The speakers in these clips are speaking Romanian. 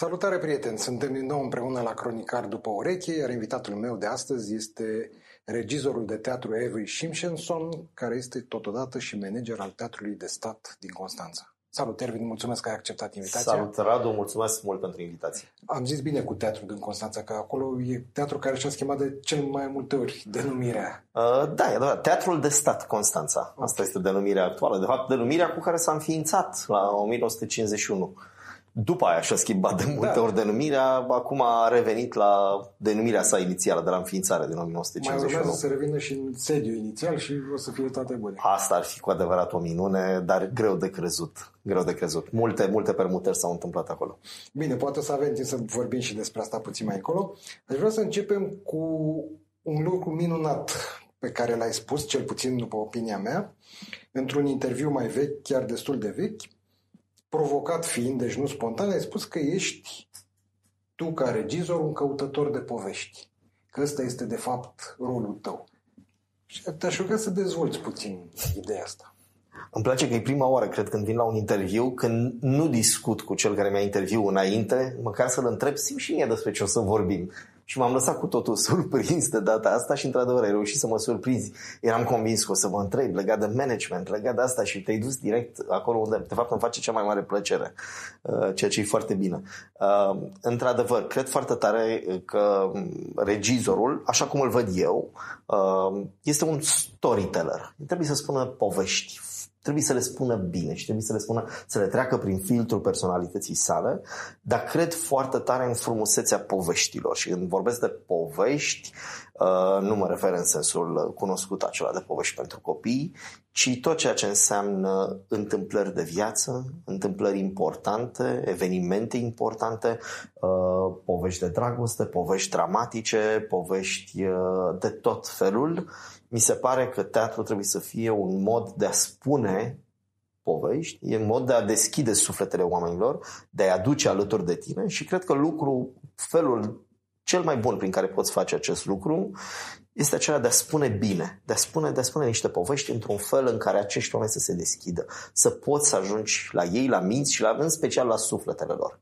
Salutare prieteni! Suntem din nou împreună la Cronicar după ureche, iar invitatul meu de astăzi este regizorul de teatru Avery Simpsonson, care este totodată și manager al Teatrului de Stat din Constanța. Salut, Ervin, mulțumesc că ai acceptat invitația. Salut, Radu, mulțumesc mult pentru invitație. Am zis bine cu teatru din Constanța, că acolo e teatru care și-a schimbat de cel mai multe ori denumirea. Uh, da, e adevărat. Teatrul de Stat Constanța. Okay. Asta este denumirea actuală. De fapt, denumirea cu care s-a înființat la 1951. După aia și-a schimbat de multe da. ori denumirea, acum a revenit la denumirea sa inițială de la înființare din 1951. Mai urmează să revină și în sediu inițial și o să fie toate bune. Asta ar fi cu adevărat o minune, dar greu de crezut. Greu de crezut. Multe, multe permutări s-au întâmplat acolo. Bine, poate să avem timp să vorbim și despre asta puțin mai încolo. Aș vrea să începem cu un lucru minunat pe care l-ai spus, cel puțin după opinia mea, într-un interviu mai vechi, chiar destul de vechi, provocat fiind, deci nu spontan, ai spus că ești tu ca regizor un căutător de povești. Că ăsta este de fapt rolul tău. Și te-aș ruga să dezvolți puțin ideea asta. Îmi place că e prima oară, cred, când vin la un interviu, când nu discut cu cel care mi-a interviu înainte, măcar să-l întreb, simt și mie despre ce o să vorbim. Și m-am lăsat cu totul surprins de data asta și într-adevăr ai reușit să mă surprinzi. Eram convins că o să mă întreb legat de management, legat de asta și te-ai dus direct acolo unde de fapt îmi face cea mai mare plăcere, uh, ceea ce e foarte bine. Uh, într-adevăr, cred foarte tare că regizorul, așa cum îl văd eu, uh, este un storyteller. Trebuie să spună povești trebuie să le spună bine și trebuie să le spună, să le treacă prin filtrul personalității sale, dar cred foarte tare în frumusețea poveștilor. Și când vorbesc de povești, uh, nu mă refer în sensul cunoscut acela de povești pentru copii, ci tot ceea ce înseamnă întâmplări de viață, întâmplări importante, evenimente importante, uh, povești de dragoste, povești dramatice, povești uh, de tot felul. Mi se pare că teatru trebuie să fie un mod de a spune povești, e un mod de a deschide sufletele oamenilor, de a-i aduce alături de tine și cred că lucru, felul cel mai bun prin care poți face acest lucru este acela de a spune bine, de a spune, de a spune niște povești într-un fel în care acești oameni să se deschidă, să poți să ajungi la ei, la minți și la, în special la sufletele lor.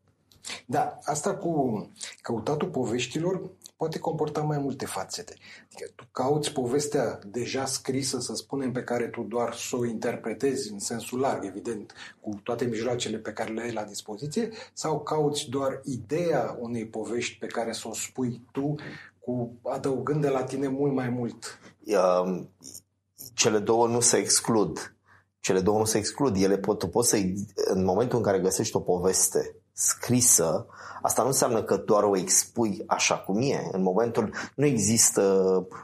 Da, asta cu căutatul poveștilor poate comporta mai multe fațete. Adică tu cauți povestea deja scrisă, să spunem, pe care tu doar să o interpretezi în sensul larg, evident, cu toate mijloacele pe care le ai la dispoziție, sau cauți doar ideea unei povești pe care să o spui tu, cu adăugând de la tine mult mai mult? Um, cele două nu se exclud. Cele două nu se exclud. Ele pot, tu poți să, în momentul în care găsești o poveste scrisă, Asta nu înseamnă că doar o expui așa cum e. În momentul nu există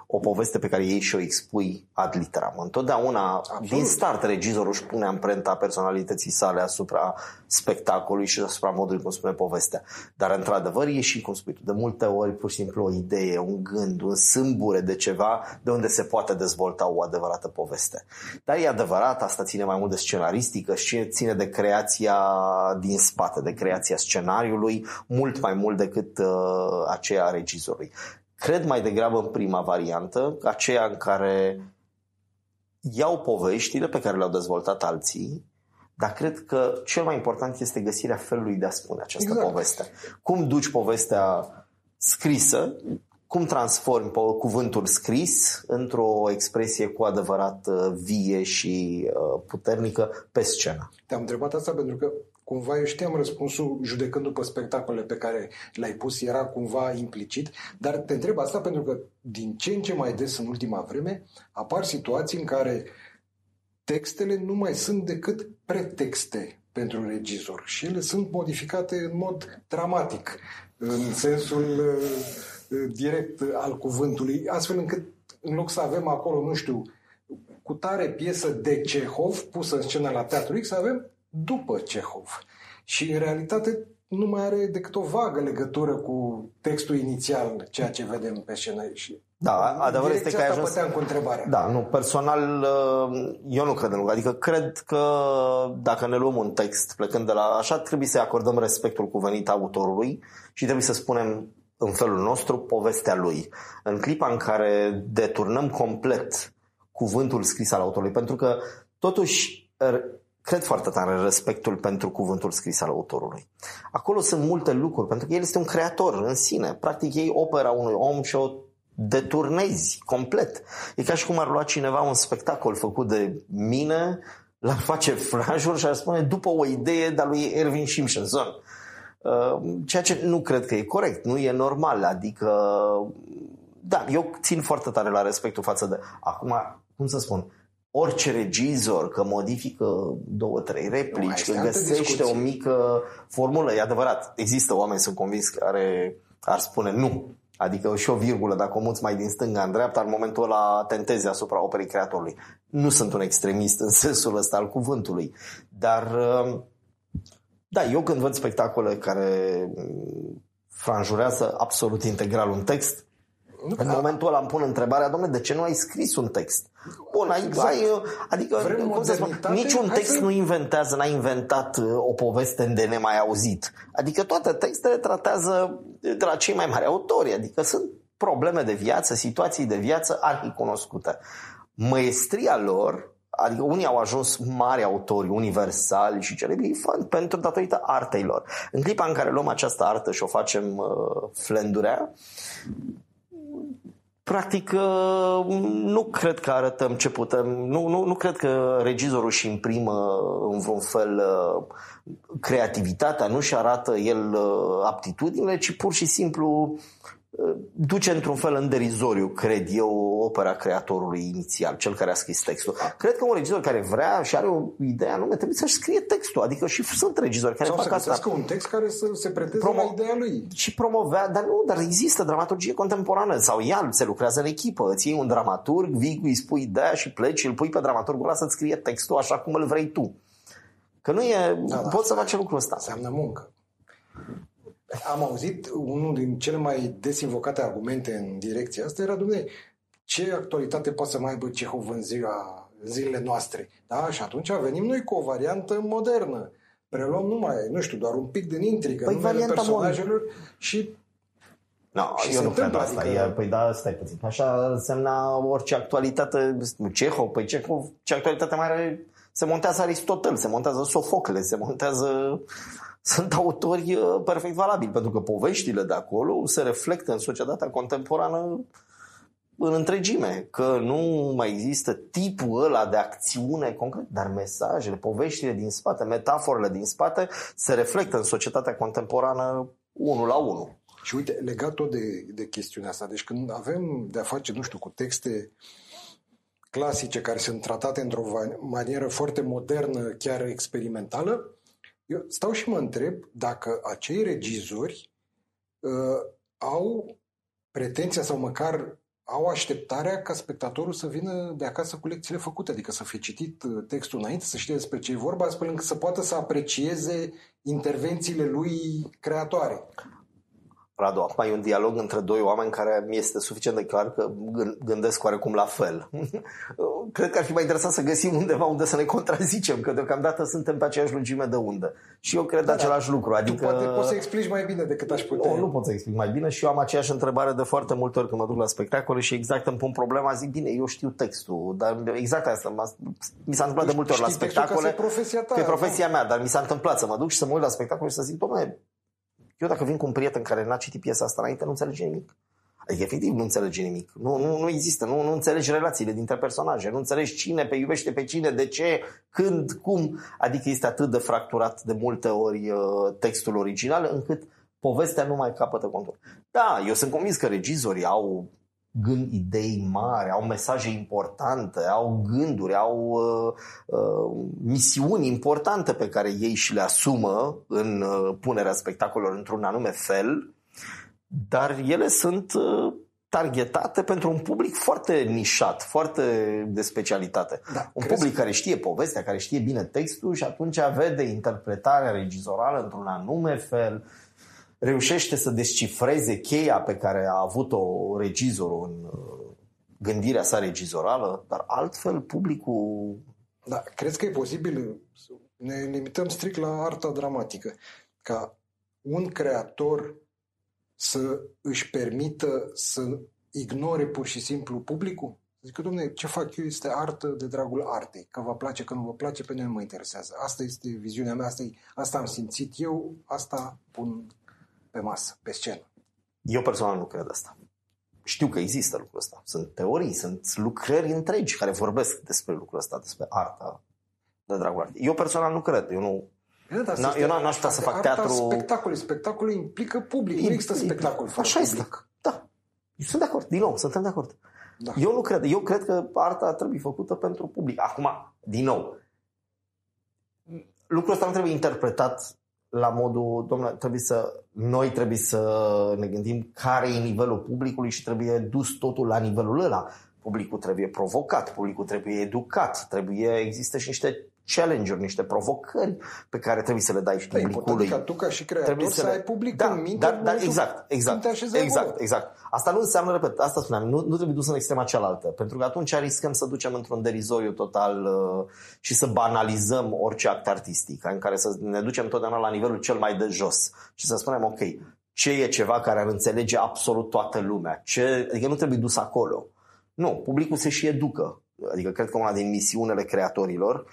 o poveste pe care ei și o expui ad literam. Întotdeauna, Absolut. din start, regizorul își pune amprenta personalității sale asupra spectacolului și asupra modului cum spune povestea. Dar, într-adevăr, e și, cum spui tu, de multe ori pur și simplu o idee, un gând, un sâmbure de ceva de unde se poate dezvolta o adevărată poveste. Dar e adevărat, asta ține mai mult de scenaristică și ține de creația din spate, de creația scenariului, mult mai mult decât uh, aceea a regizorului. Cred mai degrabă în prima variantă, aceea în care iau poveștile pe care le-au dezvoltat alții, dar cred că cel mai important este găsirea felului de a spune această exact. poveste. Cum duci povestea scrisă, cum transformi cuvântul scris într-o expresie cu adevărat uh, vie și uh, puternică pe scenă. Te-am întrebat asta pentru că cumva eu știam răspunsul judecând după spectacolele pe care le-ai pus, era cumva implicit, dar te întreb asta pentru că din ce în ce mai des în ultima vreme apar situații în care textele nu mai sunt decât pretexte pentru regizor și ele sunt modificate în mod dramatic, în sensul uh, direct al cuvântului, astfel încât în loc să avem acolo, nu știu, cu tare piesă de Cehov pusă în scenă la Teatru X, avem după Cehov. Și în realitate nu mai are decât o vagă legătură cu textul inițial, ceea ce vedem pe scenă. Și da, adevărul este că ai ajuns... cu întrebarea. Da, nu, personal, uh, eu nu cred în lucru. Adică cred că dacă ne luăm un text plecând de la așa, trebuie să acordăm respectul cuvenit autorului și trebuie să spunem în felul nostru povestea lui. În clipa în care deturnăm complet cuvântul scris al autorului, pentru că totuși cred foarte tare respectul pentru cuvântul scris al autorului. Acolo sunt multe lucruri, pentru că el este un creator în sine. Practic ei opera unui om și o deturnezi complet. E ca și cum ar lua cineva un spectacol făcut de mine, l-ar face frajuri și ar spune după o idee de-a lui Erwin Simpson. Uh, ceea ce nu cred că e corect, nu e normal. Adică, da, eu țin foarte tare la respectul față de... Acum, cum să spun, orice regizor că modifică două, trei replici, că găsește discuție. o mică formulă, e adevărat, există oameni, sunt convins, care ar spune nu. Adică și o virgulă, dacă o muți mai din stânga în dreapta, în momentul ăla tentezi asupra operii creatorului. Nu sunt un extremist în sensul ăsta al cuvântului, dar da, eu când văd spectacole care franjurează absolut integral un text, nu, în momentul ăla îmi pun întrebarea, domnule, de ce nu ai scris un text? Bun, ai, exact. ai adică, Vrem cum să spun, niciun text să... nu inventează, n-a inventat uh, o poveste de nemai auzit. Adică toate textele tratează de la cei mai mari autori, adică sunt probleme de viață, situații de viață arhicunoscute. Măestria lor Adică unii au ajuns mari autori universali și celebri pentru datorită artei lor. În clipa în care luăm această artă și o facem uh, flendurea, practic uh, nu cred că arătăm ce putem, nu, nu, nu cred că regizorul își imprimă în vreun fel uh, creativitatea, nu și arată el uh, aptitudinile, ci pur și simplu duce într-un fel în derizoriu, cred eu, opera creatorului inițial, cel care a scris textul. Cred că un regizor care vrea și are o idee anume, trebuie să-și scrie textul. Adică și sunt regizori care Sau fac să asta. un text care să se preteze Promo- la ideea lui. Și promovea, dar nu, dar există dramaturgie contemporană sau ea se lucrează în echipă. Îți iei un dramaturg, vii, îi spui ideea și pleci și îl pui pe dramaturgul ăla să-ți scrie textul așa cum îl vrei tu. Că nu e, da, da, poți să faci lucrul ăsta. Înseamnă muncă. Am auzit unul din cele mai des invocate argumente în direcția asta era, domnule, ce actualitate poate să mai aibă Cehov în ziua, zilele noastre? Da? Și atunci venim noi cu o variantă modernă. Preluăm numai, nu știu, doar un pic din intrigă, păi numele personajelor mod... și No, și eu nu cred asta. Adică... E, păi da, stai puțin. Așa însemna orice actualitate. Cehov, păi Cehov, ce actualitate mai are? Se montează Aristotel, se montează Sofocle, se montează sunt autori uh, perfect valabili, pentru că poveștile de acolo se reflectă în societatea contemporană în întregime, că nu mai există tipul ăla de acțiune concret, dar mesajele, poveștile din spate, metaforele din spate se reflectă în societatea contemporană unul la unul. Și uite, legat tot de, de chestiunea asta, deci când avem de-a face, nu știu, cu texte clasice care sunt tratate într-o manieră foarte modernă, chiar experimentală, eu stau și mă întreb dacă acei regizori uh, au pretenția sau măcar au așteptarea ca spectatorul să vină de acasă cu lecțiile făcute, adică să fie citit uh, textul înainte, să știe despre ce e vorba, astfel încât să poată să aprecieze intervențiile lui creatoare. Radu, acum e un dialog între doi oameni care mi este suficient de clar că gândesc oarecum la fel. Cred că ar fi mai interesant să găsim undeva unde să ne contrazicem, că deocamdată suntem pe aceeași lungime de undă. Și eu cred da, același da. lucru. Adică... Tu poate poți să explici mai bine decât aș putea. Nu, nu pot să explic mai bine și eu am aceeași întrebare de foarte multe ori când mă duc la spectacole și exact îmi pun problema, zic, bine, eu știu textul, dar exact asta. Mi s-a întâmplat de multe ori la spectacole. Că e profesia ta. Că e profesia mea, dar mi s-a întâmplat să mă duc și să mă uit la spectacol și să zic, domnule, eu dacă vin cu un prieten care n-a citit piesa asta înainte, nu înțelege nimic. Adică, efectiv, nu înțelege nimic. Nu, nu, nu există. Nu, nu înțelegi relațiile dintre personaje. Nu înțelegi cine pe iubește pe cine, de ce, când, cum. Adică este atât de fracturat de multe ori uh, textul original, încât povestea nu mai capătă contul. Da, eu sunt convins că regizorii au gând idei mari, au mesaje importante, au gânduri, au uh, uh, misiuni importante pe care ei și le asumă în uh, punerea spectacolelor într-un anume fel, dar ele sunt uh, targetate pentru un public foarte nișat, foarte de specialitate. Da, un crezi? public care știe povestea, care știe bine textul și atunci vede interpretarea regizorală într-un anume fel, reușește să descifreze cheia pe care a avut-o regizorul în uh, gândirea sa regizorală, dar altfel publicul... Da, crezi că e posibil, ne limităm strict la arta dramatică, ca un creator să își permită să ignore pur și simplu publicul? Zic că, domne, ce fac eu este artă de dragul artei. Că vă place, că nu vă place, pe mine nu mă interesează. Asta este viziunea mea, asta, e, asta am simțit eu, asta pun pe masă, pe scenă. Eu personal nu cred asta. Știu că există lucrul ăsta. Sunt teorii, sunt lucrări întregi care vorbesc despre lucrul ăsta, despre arta de dragul artei. Eu personal nu cred. Eu nu, Da, Na- eu n-aș putea să fac arta teatru- Spectacolul, spectacolul implică public. Nu există spectacol fără Așa este. public. Da. Eu sunt de acord. Din nou, suntem de acord. Da. Eu nu cred. Eu cred că arta trebuie făcută pentru public. Acum, din nou, lucrul ăsta nu trebuie interpretat la modul, domnule, trebuie să, noi trebuie să ne gândim care e nivelul publicului și trebuie dus totul la nivelul ăla. Publicul trebuie provocat, publicul trebuie educat, trebuie, există și niște challenge-uri, niște provocări pe care trebuie să le dai și Da, e important publicului. ca tu ca și creator Trebuie să, să le- ai public da, în minte. da, în da, momentul exact, exact, când te așezi exact, acolo. exact. Asta nu înseamnă, repet, asta spuneam, nu, nu trebuie dus în extrema cealaltă, pentru că atunci riscăm să ducem într-un derizoriu total uh, și să banalizăm orice act artistic, în care să ne ducem totdeauna la nivelul cel mai de jos și să spunem, ok, ce e ceva care ar înțelege absolut toată lumea, ce, adică nu trebuie dus acolo. Nu, publicul se și educă. Adică cred că una din misiunile creatorilor uh,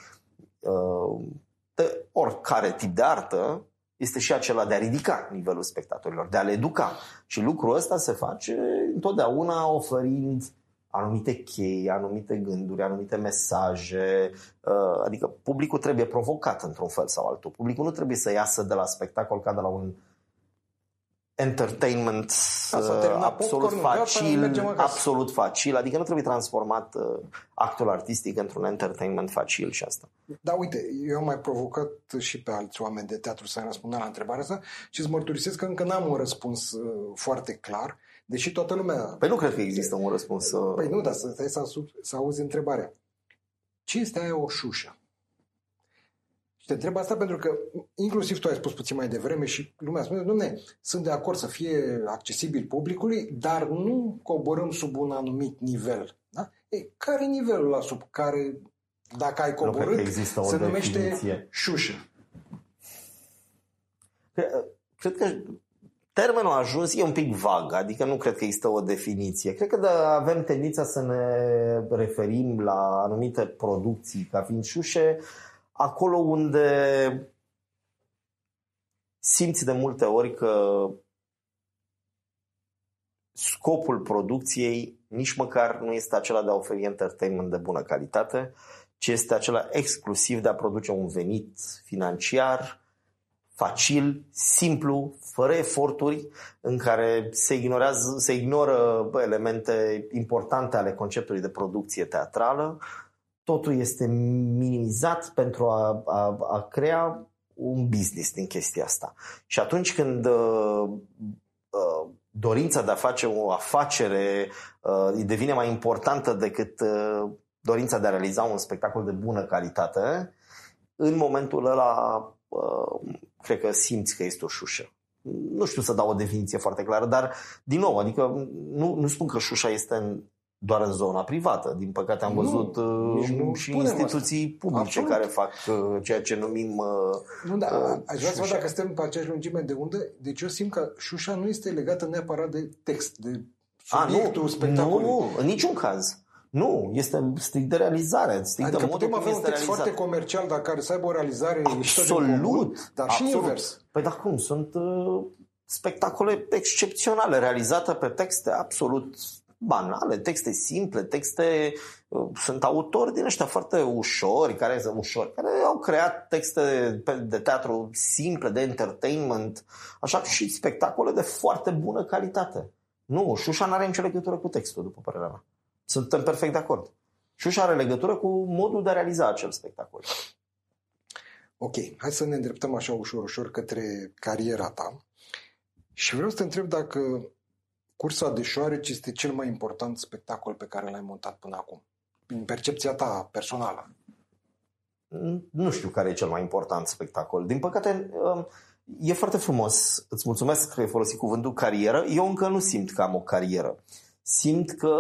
de oricare tip de artă este și acela de a ridica nivelul spectatorilor, de a le educa. Și lucrul ăsta se face întotdeauna oferind anumite chei, anumite gânduri, anumite mesaje. uh, Adică publicul trebuie provocat într-un fel sau altul. Publicul nu trebuie să iasă de la spectacol ca de la un entertainment s-a uh, terminat absolut popcornul, gata, facil, mergem acasă. absolut facil, adică nu trebuie transformat uh, actul artistic într-un entertainment facil și asta. Da, uite, eu am mai provocat și pe alți oameni de teatru să răspundă la întrebarea asta și îți mărturisesc că încă n-am un răspuns uh, foarte clar, deși toată lumea... Păi nu cred că există un răspuns. uh, Păi nu, dar să, stai să, asum- să auzi întrebarea. Ce este aia o șușă? Și te întreb asta pentru că inclusiv tu ai spus puțin mai devreme și lumea spune, domne, sunt de acord să fie accesibil publicului, dar nu coborâm sub un anumit nivel. Da? E, care e nivelul la sub care, dacă ai Nu cred coborât, că există o se numește definiție. șușă? Cred, cred că termenul ajuns e un pic vag, adică nu cred că există o definiție. Cred că de, avem tendința să ne referim la anumite producții ca fiind șușe, acolo unde simți de multe ori că scopul producției nici măcar nu este acela de a oferi entertainment de bună calitate, ci este acela exclusiv de a produce un venit financiar facil, simplu, fără eforturi, în care se, ignorează, se ignoră bă, elemente importante ale conceptului de producție teatrală. Totul este minimizat pentru a, a, a crea un business din chestia asta. Și atunci când uh, uh, dorința de a face o afacere uh, devine mai importantă decât uh, dorința de a realiza un spectacol de bună calitate, în momentul ăla uh, cred că simți că este o șușă. Nu știu să dau o definiție foarte clară, dar din nou, adică nu, nu spun că șușa este în, doar în zona privată. Din păcate am Nu, văzut uh, nici nu și spunem instituții publice Absolut. care fac uh, ceea ce numim uh, Nu, da, Uh, aș vrea să văd șușa. dacă suntem pe aceeași lungime de undă. Deci eu simt că șușa nu este legată neapărat de text, de a, subiectul nu, spectacolului. nu, în niciun caz. Nu, este strict de realizare, strict Adică de modul putem cum avea un este text realizat. foarte comercial, dar care să aibă o realizare mișto de comun, Absolut. dar și absolut. invers. Păi dar cum? Sunt uh, spectacole excepționale realizate pe texte absolut banale, texte simple, texte uh, sunt autori din ăștia foarte ușori, care ușori, care au creat texte pe- de teatru simple, de entertainment, așa și spectacole de foarte bună calitate. Nu, Șușa nu are nicio legătură cu textul, după părerea mea. Suntem perfect de acord. Șușa are legătură cu modul de a realiza acel spectacol. Ok, hai să ne îndreptăm așa ușor, ușor către cariera ta. Și vreau să te întreb dacă Cursa de șoareci este cel mai important spectacol pe care l-ai montat până acum. În percepția ta personală. Nu știu care e cel mai important spectacol. Din păcate, um, e foarte frumos. Îți mulțumesc că ai folosit cuvântul carieră. Eu încă nu simt că am o carieră. Simt că,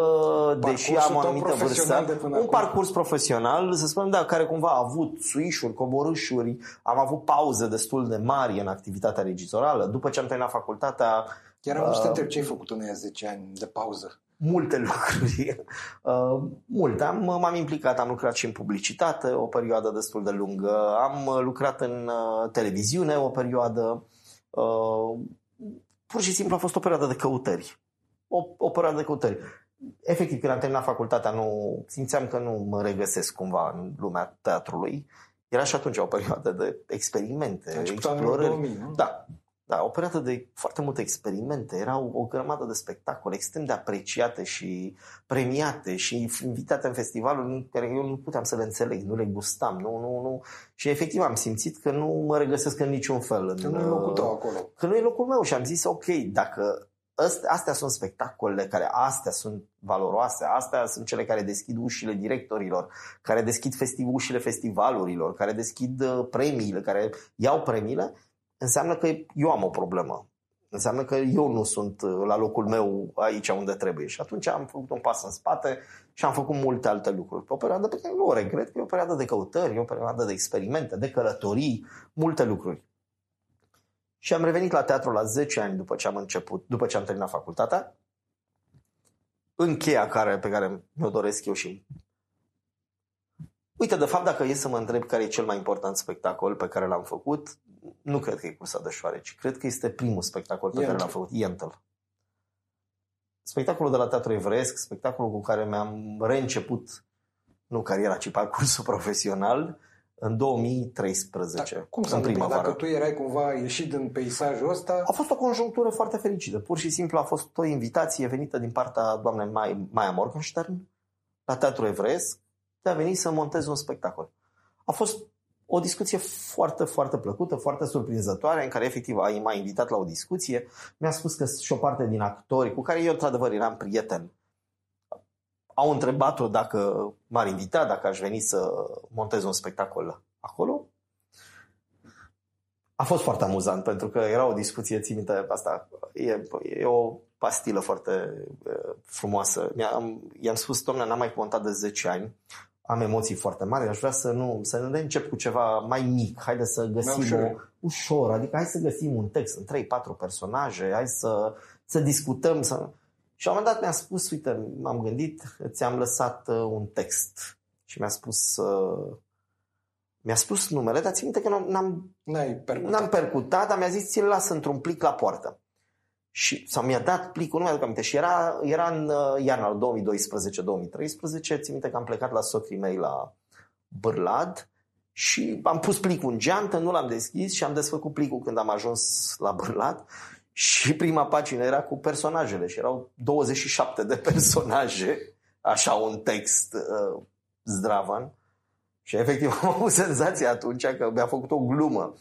deși Parcursul am o tău anumită profesional vârstă, de până un acum. parcurs profesional, să spunem, da, care cumva a avut suișuri, coborâșuri, am avut pauze destul de mari în activitatea regizorală. După ce am terminat facultatea, Chiar am vrut să te Uh, întreb ce ai făcut în aia 10 ani de pauză. multe lucruri. Uh, multe. Am, m-am implicat, am lucrat și în publicitate o perioadă destul de lungă, am lucrat în uh, televiziune o perioadă. Uh, pur și simplu a fost o perioadă de căutări. O, o perioadă de căutări. Efectiv, când am terminat facultatea, nu simțeam că nu mă regăsesc cumva în lumea teatrului. Era și atunci o perioadă de experimente, explorări. 2000, nu? Da, da, o perioadă de foarte multe experimente, erau o grămadă de spectacole extrem de apreciate și premiate și invitate în festivalul în care eu nu puteam să le înțeleg, nu le gustam, nu, nu, nu. Și efectiv am simțit că nu mă regăsesc în niciun fel. Că nu e locul tău acolo. Că nu e locul meu și am zis ok, dacă astea sunt spectacolele care astea sunt valoroase, astea sunt cele care deschid ușile directorilor, care deschid festiv, ușile festivalurilor, care deschid uh, premiile, care iau premiile, înseamnă că eu am o problemă. Înseamnă că eu nu sunt uh, la locul meu aici unde trebuie. Și atunci am făcut un pas în spate și am făcut multe alte lucruri. Pe o perioadă pe care nu o regret, că e o perioadă de căutări, e o perioadă de experimente, de călătorii, multe lucruri. Și am revenit la teatru la 10 ani după ce am început, după ce am terminat facultatea. În cheia care, pe care mi-o doresc eu și Uite, de fapt, dacă e să mă întreb care e cel mai important spectacol pe care l-am făcut, nu cred că e Cursa de Șoareci. Cred că este primul spectacol pe Yentl. care l-am făcut. Yentl. Spectacolul de la Teatru Evreiesc, spectacolul cu care mi-am reînceput, nu cariera, ci parcursul profesional, în 2013, da, cum în primăvară. Dacă tu erai cumva ieșit din peisajul ăsta... A fost o conjunctură foarte fericită. Pur și simplu a fost o invitație venită din partea doamnei Maia Morgenstern la Teatru Evreiesc de a veni să montez un spectacol. A fost o discuție foarte, foarte plăcută, foarte surprinzătoare, în care efectiv m-a invitat la o discuție. Mi-a spus că și o parte din actori cu care eu, într-adevăr, eram prieten, au întrebat-o dacă m-ar invita, dacă aș veni să montez un spectacol acolo. A fost foarte amuzant pentru că era o discuție, țin minte, asta e, e o pastilă foarte uh, frumoasă. I-am, i-am spus, domnule, n-am mai montat de 10 ani, am emoții foarte mari, aș vrea să nu, să ne încep cu ceva mai mic, haide să găsim ușor. o, ușor, adică hai să găsim un text în 3-4 personaje, hai să, să discutăm, să... Și la un moment dat mi-a spus, uite, m-am gândit, ți-am lăsat uh, un text și mi-a spus uh, mi-a spus numele, dar țin minte că n-am, N-ai percutat. n-am percutat, dar mi-a zis ți-l las într-un plic la poartă. Și, sau mi-a dat plicul, nu mi-aduc aminte, și era, era în uh, iarna 2012-2013, țin minte că am plecat la socrii mei la Bârlad și am pus plicul în geantă, nu l-am deschis și am desfăcut plicul când am ajuns la Bârlad și prima pagină era cu personajele și erau 27 de personaje, așa un text uh, zdravan. Și efectiv am avut senzația atunci că mi-a făcut o glumă.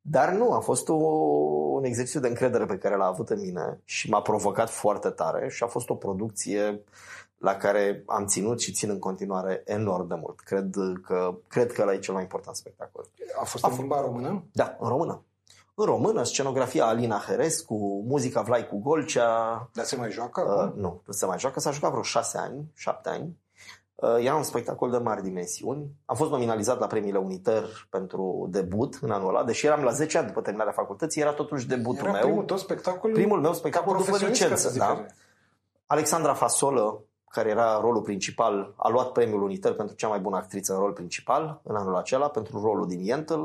Dar nu, a fost o, un exercițiu de încredere pe care l-a avut în mine și m-a provocat foarte tare și a fost o producție la care am ținut și țin în continuare enorm de mult. Cred că, cred că ăla e cel mai important spectacol. A fost a în limba română? Da, în română. În română, scenografia Alina Herescu, muzica Vlaicu Golcea. Dar se mai joacă? Uh, nu, nu se mai joacă. S-a jucat vreo șase ani, șapte ani. Uh, era un spectacol de mari dimensiuni. Am fost nominalizat la premiile Uniter pentru debut în anul ăla, deși eram la 10 ani după terminarea facultății, era totuși debutul era meu. Primul, tău spectacol primul meu spectacol după licență. Da? Alexandra Fasolă, care era rolul principal, a luat premiul Uniter pentru cea mai bună actriță în rol principal în anul acela, pentru rolul din Yentl.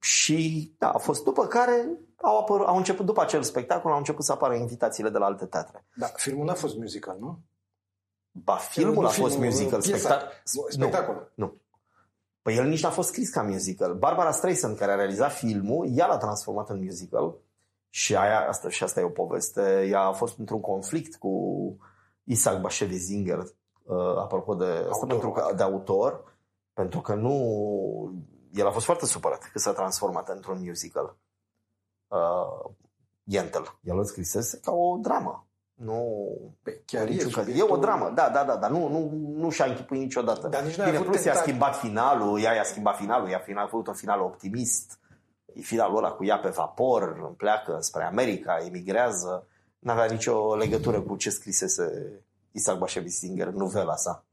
Și da, a fost după care au, apăr- au început, după acel spectacol, au început să apară invitațiile de la alte teatre. Da, filmul n-a fost musical, nu? Ba, filmul a fost musical. Spectac- spectacol. Nu, nu. Păi el nici n-a fost scris ca musical. Barbara Streisand, care a realizat filmul, ea l-a transformat în musical. Și, aia, asta, și asta e o poveste. Ea a fost într-un conflict cu Isaac Bashevis Zinger, uh, apropo de, autor, asta pentru că, de autor, pentru că nu... El a fost foarte supărat că s-a transformat într-un musical. Uh, Yentl. El o scrisese ca o dramă. Nu, Pe, chiar e, subiectul... e o dramă, da, da, da, dar nu, nu, nu și-a închipuit niciodată. Dar nici Bine, plus i-a schimbat finalul, ea i-a schimbat finalul, i-a final, făcut un final optimist. E finalul ăla cu ea pe vapor, pleacă spre America, emigrează. N-avea nicio legătură cu ce scrisese Isaac Bashevis Singer, novela sa.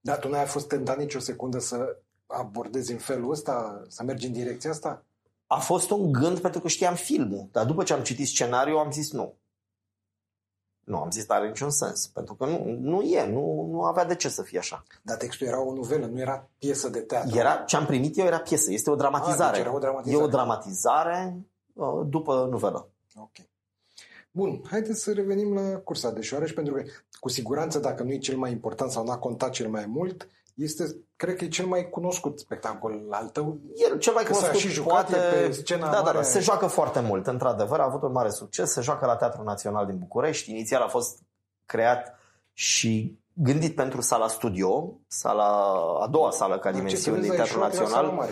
Dar tu n-ai fost tentat nicio secundă să abordezi în felul ăsta, să mergi în direcția asta? A fost un gând pentru că știam filmul, dar după ce am citit scenariul am zis nu Nu, am zis, are niciun sens. Pentru că nu, nu e, nu, nu avea de ce să fie așa. Dar textul era o novelă, nu era piesă de teatru. Era, ce am primit eu era piesă, este o dramatizare. Ah, deci era o dramatizare. E o dramatizare uh, după novelă. Ok. Bun, haideți să revenim la cursa de șoareci, pentru că cu siguranță, dacă nu e cel mai important sau n-a contat cel mai mult, este, cred că e cel mai cunoscut spectacol al tău. El cel mai Că s-a cunoscut, și jucat poate... pe scena da, da, mare. da, se joacă foarte mult, într-adevăr, a avut un mare succes, se joacă la Teatrul Național din București, inițial a fost creat și gândit pentru sala studio, sala, a doua sală ca Dar ce dimensiuni să din vezi, Teatrul ai șoareci la Național.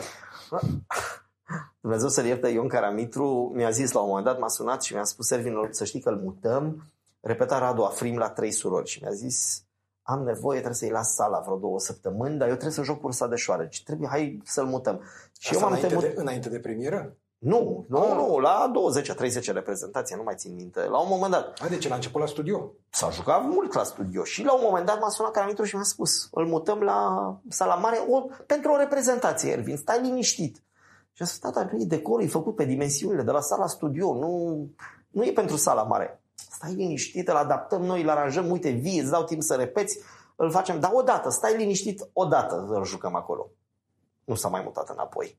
sala mare. Dumnezeu să-l ierte, Ion Caramitru mi-a zis la un moment dat, m-a sunat și mi-a spus, Servin, să știi că îl mutăm, repeta Radu Afrim la trei surori și mi-a zis, am nevoie, trebuie să-i las sala vreo două săptămâni, dar eu trebuie să joc cursa de șoareci. Trebuie, hai să-l mutăm. Și Asta eu m-am înainte, temut. de, înainte de premieră? Nu, nu, Ah. nu, la 20-30 reprezentație, nu mai țin minte. La un moment dat A, deci la început la studio. s-a jucat mult la studio și la un moment dat m-a sunat Caramitru și mi-a spus îl mutăm la sala mare o, pentru o reprezentație, Ervin, stai liniștit. Și a spus, tata, nu e decorul, e făcut pe dimensiunile de la sala studio, nu, nu e pentru sala mare. Stai liniștit, îl adaptăm noi, îl aranjăm, uite, vii, îți dau timp să repeți, îl facem, dar odată, stai liniștit, odată îl jucăm acolo. Nu s-a mai mutat înapoi.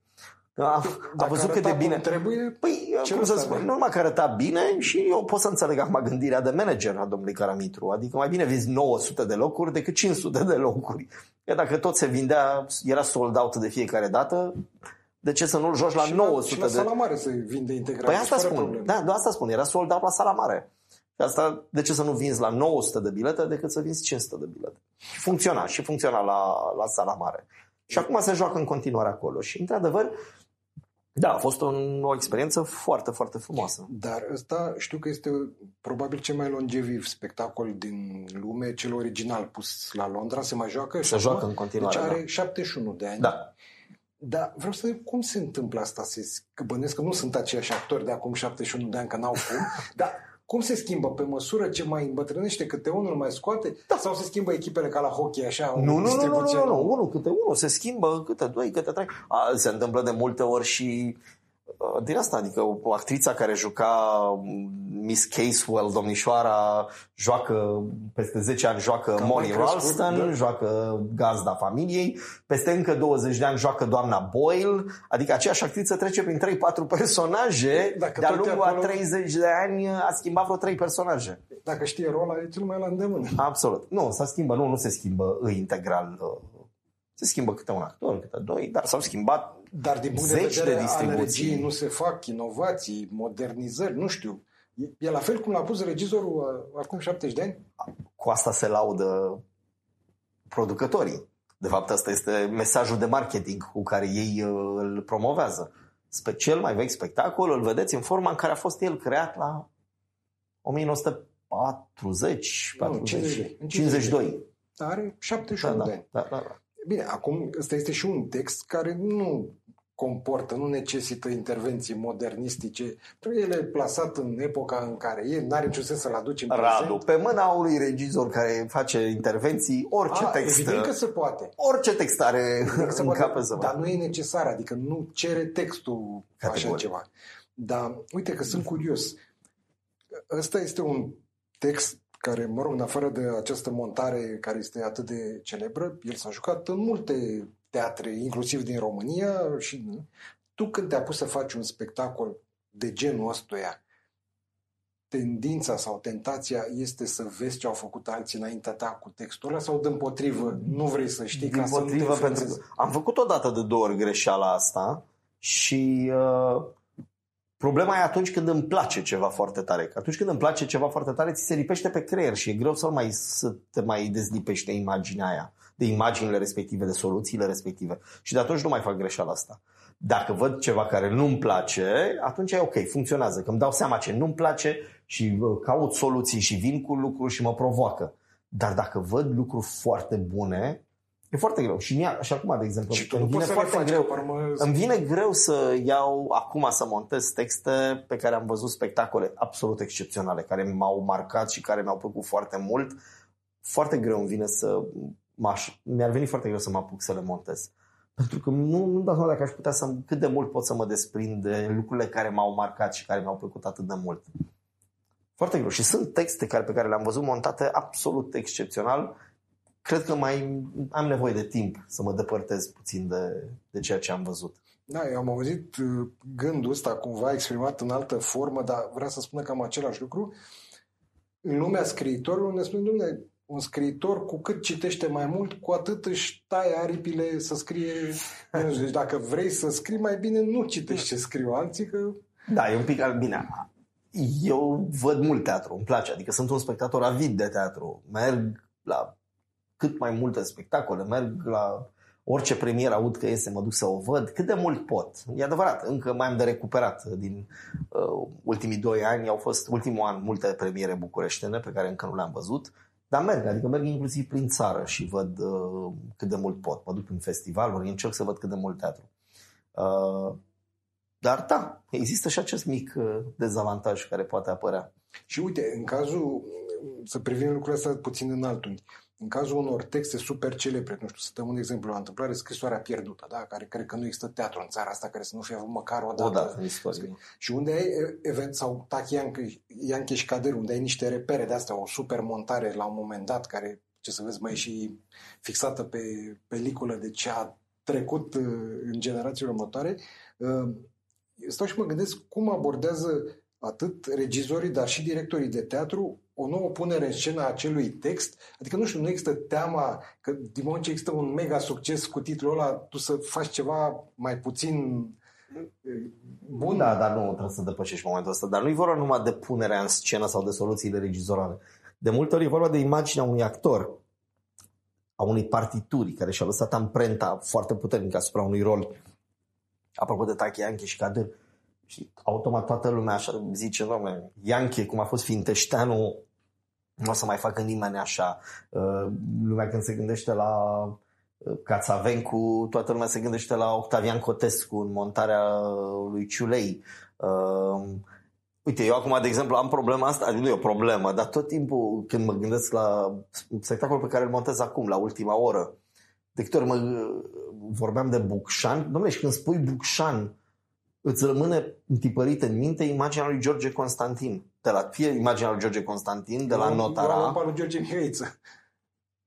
A, a Dacă văzut cât de arăta bine. cum trebuie, Păi, Ce cum să rost spun, avea? nu numai că arăta bine și eu pot să înțeleg acum gândirea de manager a domnului Caramitru. Adică mai bine vezi 900 de locuri decât 500 de locuri. Că dacă tot se vindea, era sold out de fiecare dată, de ce să nu-l joci la și 900 și la de... sala mare se vinde integral. Păi deci asta fără spun, probleme. da, de asta spun, era sold out la sala mare. Și asta, de ce să nu vinzi la 900 de bilete decât să vinzi 500 de bilete? Și funcționa, și funcționa la, la sala mare. Și acum se joacă în continuare acolo. Și, într-adevăr, da, a fost un, o experiență foarte, foarte frumoasă. Dar ăsta știu că este probabil cel mai longeviv spectacol din lume, cel original pus la Londra, se mai joacă? și Se acum? joacă în continuare, Deci are da. 71 de ani. Da. Dar vreau să întreb cum se întâmplă asta? Se, că bănesc că nu sunt aceiași actori de acum 71 de ani, că n-au cum. dar cum se schimbă? Pe măsură ce mai îmbătrânește, câte unul mai scoate? Da. Sau se schimbă echipele ca la hockey, așa? o Nu, nu, nu, nu, distribuție nu, nu, nouă? unul câte unul, se schimbă câte doi, câte trei. A, se întâmplă de multe ori și uh, din asta, adică o actrița care juca um, Miss Casewell, domnișoara, joacă, peste 10 ani joacă Cam Molly mai crescut, Ralston, da. joacă gazda familiei, peste încă 20 de ani joacă doamna Boyle, adică aceeași actriță trece prin 3-4 personaje, Dacă de-a tot e lungul a acolo- 30 de ani a schimbat vreo 3 personaje. Dacă știe rola, e cel mai la îndemână. Absolut. Nu, se schimbă, nu, nu se schimbă uh, integral. Uh, Se schimbă câte un actor, câte doi, dar s-au schimbat Dar din punct de Zeci de vedere al distribuții. regiei nu se fac inovații, modernizări, nu știu. E, e la fel cum l-a pus regizorul uh, acum 70 de ani? cu asta se laudă producătorii. De fapt, asta este mesajul de marketing cu care ei uh, îl promovează. Pe cel mai vechi spectacol îl vedeți în forma în care a fost el creat la 1940, Nu, 40, 52. 52. Dar are Da, 71 da, de ani. da, da, da. Bine, acum ăsta este și un text care nu comportă, nu necesită intervenții modernistice. El e plasat în epoca în care e, n-are niciun sens să-l aduci în Radu, prezent. pe mâna unui regizor care face intervenții, orice A, text, evident că se poate. orice text are Evident că se în poate, cap să dar nu e necesar, adică nu cere textul așa Categoric. ceva. Dar uite că sunt curios. Ăsta este un text care, mă rog, în afară de această montare care este atât de celebră, el s-a jucat în multe teatre, inclusiv din România și tu când te-a pus să faci un spectacol de genul ăstuia, tendința sau tentația este să vezi ce au făcut alții înaintea ta cu textul ăla sau din potrivă nu vrei să știi ca Din să nu te potrivă, pentru influențezi? că am făcut o dată de două ori greșeala asta și uh, problema e atunci când îmi place ceva foarte tare. Că atunci când îmi place ceva foarte tare, ți se lipește pe creier și e greu să, mai, să te mai dezlipești de imaginea aia, de imaginile respective, de soluțiile respective. Și de atunci nu mai fac greșeala asta. Dacă văd ceva care nu-mi place, atunci e ok, funcționează. Că îmi dau seama ce nu-mi place și uh, caut soluții și vin cu lucruri și mă provoacă. Dar dacă văd lucruri foarte bune, e foarte greu. Și, mie, și acum, de exemplu, Și tu îmi nu vine poți să le foarte faci, greu. că pe urmă Îmi vine greu să iau acum să montez texte pe care am văzut spectacole absolut excepționale, care m-au marcat și care mi-au plăcut foarte mult. Foarte greu îmi vine să m-aș, mi-ar veni foarte greu să mă apuc să le montez. Pentru că nu, nu dau seama dacă aș putea să, cât de mult pot să mă desprind de lucrurile care m-au marcat și care mi-au plăcut atât de mult. Foarte greu. Și sunt texte care, pe care le-am văzut montate absolut excepțional. Cred că mai am nevoie de timp să mă depărtez puțin de, de ceea ce am văzut. Da, eu am auzit uh, gândul ăsta cumva exprimat în altă formă, dar vreau să spun cam același lucru. În lumea scriitorilor ne spune, domnule, un scriitor cu cât citește mai mult, cu atât își taie aripile să scrie. Deci dacă vrei să scrii mai bine, nu citești ce scriu alții, că... Da, e un pic bine. Eu văd mult teatru, îmi place, adică sunt un spectator avid de teatru. Merg la cât mai multe spectacole, merg la orice premieră aud că iese, mă duc să o văd, cât de mult pot. E adevărat, încă mai am de recuperat din uh, ultimii doi ani, au fost ultimul an multe premiere bucureștene pe care încă nu le-am văzut, dar merg, adică merg inclusiv prin țară și văd uh, cât de mult pot. Mă duc prin festivaluri, încerc să văd cât de mult teatru. Uh, dar da, există și acest mic uh, dezavantaj care poate apărea. Și uite, în cazul, să privim lucrurile astea puțin în altunghi, în cazul unor texte super celebre, nu știu, să dăm un exemplu la întâmplare, scrisoarea pierdută, da? care cred că nu există teatru în țara asta care să nu fie avut măcar o dată. O dată în istorie. Și unde ai event sau Tachi Ianche și Cader, unde ai niște repere de astea, o super montare la un moment dat, care, ce să vezi, mai e și fixată pe peliculă de ce a trecut uh, în generațiile următoare, uh, stau și mă gândesc cum abordează atât regizorii, dar și directorii de teatru o nouă punere în scenă a acelui text. Adică, nu știu, nu există teama că din moment ce există un mega succes cu titlul ăla, tu să faci ceva mai puțin bun. Da, dar nu trebuie să depășești momentul ăsta. Dar nu e vorba numai de punerea în scenă sau de soluțiile regizorale. De multe ori e vorba de imaginea unui actor, a unei partituri care și-a lăsat amprenta foarte puternică asupra unui rol. Apropo de Taki Yankee și Kadir, și automat toată lumea așa zice, doamne, Yankee, cum a fost Finteșteanu, nu o să mai facă nimeni așa. Uh, lumea când se gândește la uh, Cațavencu, toată lumea se gândește la Octavian Cotescu în montarea lui Ciulei. Uh, uite, eu acum, de exemplu, am problema asta, nu e o problemă, dar tot timpul când mă gândesc la spectacolul pe care îl montez acum, la ultima oră, de câte ori mă vorbeam de Bucșan, domnule, și când spui Bucșan, îți rămâne întipărită în minte imaginea lui George Constantin. De la, fie imaginea lui George Constantin, de la Notara. Eu lui George Mihaiță.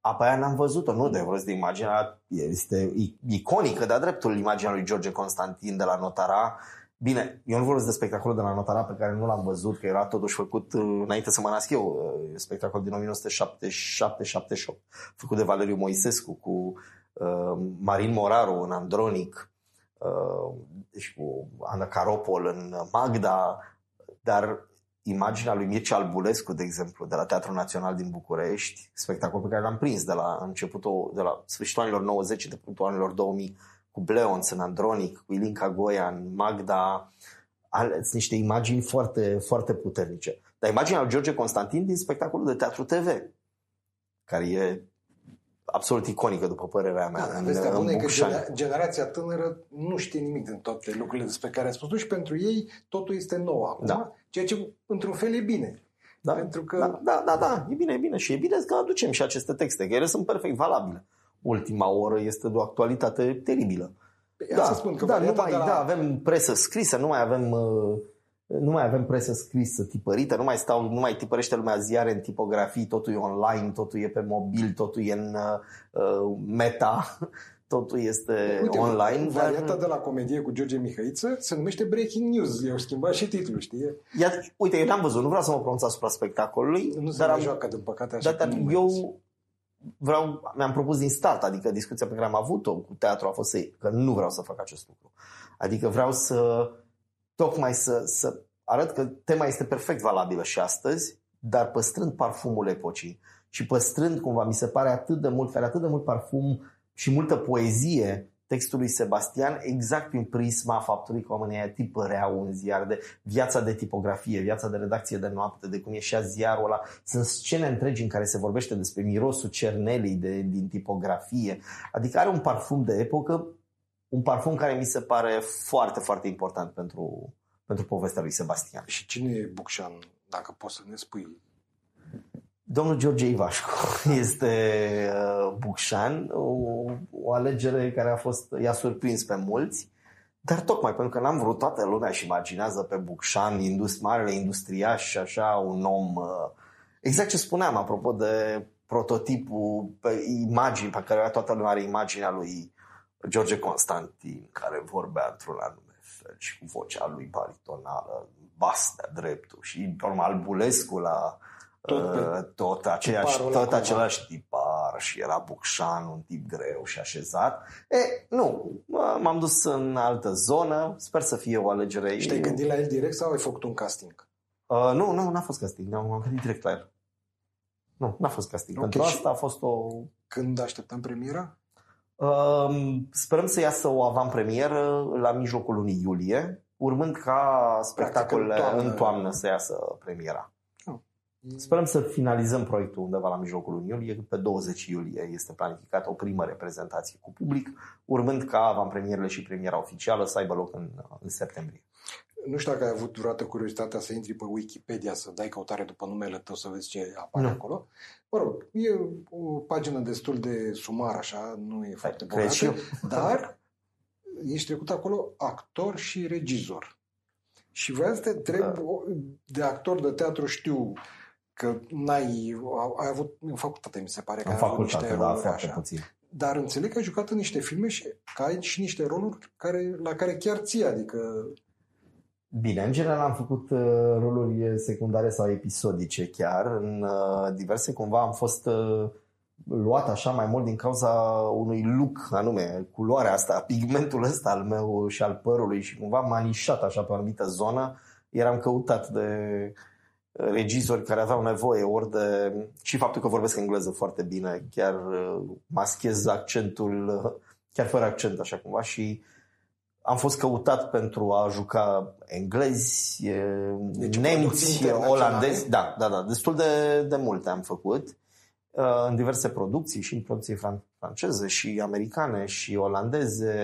Apa aia n-am văzut-o, nu de vreau de imaginea, este iconică de-a dreptul imaginea lui George Constantin de la Notara. Bine, eu nu vorbesc de spectacolul de la Notara pe care nu l-am văzut, că era totuși făcut uh, înainte să mă nasc eu, uh, spectacol din 1977-78, făcut de Valeriu Moisescu cu uh, Marin Moraru în Andronic, Uh, deci cu Ana Caropol în Magda, dar imaginea lui Mircea Albulescu, de exemplu, de la Teatrul Național din București, spectacol pe care l-am prins de la începutul, de la sfârșitul anilor 90, de punctul anilor 2000, cu Bleonț în Andronic, cu Ilinca Goia în Magda, sunt niște imagini foarte, foarte puternice. Dar imaginea lui George Constantin din spectacolul de teatru TV, care e absolut iconică, după părerea mea. Da, vestea bună e că generația tânără nu știe nimic din toate lucrurile despre care ai spus și pentru ei totul este nou acum, da. ceea ce într-un fel e bine. Da, pentru că... da, da, da, da, e bine, e bine și e bine că aducem și aceste texte, că ele sunt perfect valabile. Ultima oră este de o actualitate teribilă. Păi, da, să spun că da, nu mai, la... da, avem presă scrisă, nu mai avem uh, nu mai avem presă scrisă tipărită, nu mai stau, nu mai tipărește lumea ziare în tipografii, totul e online, totul e pe mobil, totul e în uh, meta, totul este Uite, online. Varianta dar... de la comedie cu George Mihăiță se numește Breaking News. Eu schimbat și titlul, știi? Ia, uite, eu n-am văzut, nu vreau să mă pronunț asupra spectacolului. Nu se am, joacă, din păcate, așa dar, dar eu vreau, mi-am propus din start, adică discuția pe care am avut-o cu teatru a fost să, că nu vreau să fac acest lucru. Adică vreau să tocmai să, să arăt că tema este perfect valabilă și astăzi, dar păstrând parfumul epocii și păstrând, cumva, mi se pare atât de mult, are atât de mult parfum și multă poezie textul lui Sebastian exact prin prisma faptului că oamenii aia tipăreau un ziar de viața de tipografie, viața de redacție de noapte, de cum ieșea ziarul ăla. Sunt scene întregi în care se vorbește despre mirosul cernelei de, din tipografie. Adică are un parfum de epocă un parfum care mi se pare foarte, foarte important pentru, pentru povestea lui Sebastian. Și cine e Bucșan, dacă poți să ne spui? Domnul George Ivașcu este uh, Bucșan, o, o alegere care a fost, i-a surprins pe mulți. Dar tocmai pentru că n-am vrut, toată lumea și imaginează pe Bucșan, indust, marele industriaș și așa un om... Uh, exact ce spuneam apropo de prototipul, pe imagini pe care toată lumea are imaginea lui George Constantin, care vorbea într-un anume fel și cu vocea lui baritonală, bas de dreptul și normal Bulescu la tot, uh, tot, aceeași, tot același tipar și era Bucșan, un tip greu și așezat. E, nu, m-am dus în altă zonă, sper să fie o alegere. Și te-ai gândit la el direct sau ai făcut un casting? Uh, nu, nu, n-a fost casting, am gândit direct la el. Nu, n-a fost casting. Okay, Pentru asta a fost o... Când așteptăm premiera? Uh, sperăm să iasă o avant-premieră la mijlocul lunii iulie, urmând ca spectacolele în toamnă, în toamnă să iasă premiera. Sperăm să finalizăm proiectul undeva la mijlocul lunii iulie. Pe 20 iulie este planificată o primă reprezentație cu public, urmând ca avantpremierele și premiera oficială să aibă loc în, în septembrie. Nu știu dacă ai avut vreodată curiozitatea să intri pe Wikipedia, să dai căutare după numele tău, să vezi ce apare nu. acolo. Mă rog, e o pagină destul de sumar, așa, nu e foarte bogată, dar ești trecut acolo actor și regizor. Și vreau să te întreb, da. de actor de teatru știu că n-ai, ai avut în facultate, mi se pare, că în ai avut niște da, roluri așa. Puțin. Dar înțeleg că ai jucat în niște filme și că ai și niște roluri care, la care chiar ții, adică... Bine, în general am făcut uh, roluri secundare sau episodice chiar. În uh, diverse cumva am fost uh, luat așa mai mult din cauza unui look anume, culoarea asta, pigmentul ăsta al meu și al părului și cumva m-a nișat așa pe o anumită zonă. Eram căutat de regizori care aveau nevoie ori de... și faptul că vorbesc engleză foarte bine, chiar uh, maschez accentul, uh, chiar fără accent așa cumva și am fost căutat pentru a juca englezi, deci nemți, olandezi, da, da, da, destul de, de multe am făcut uh, în diverse producții și în producții franceze și americane și olandeze,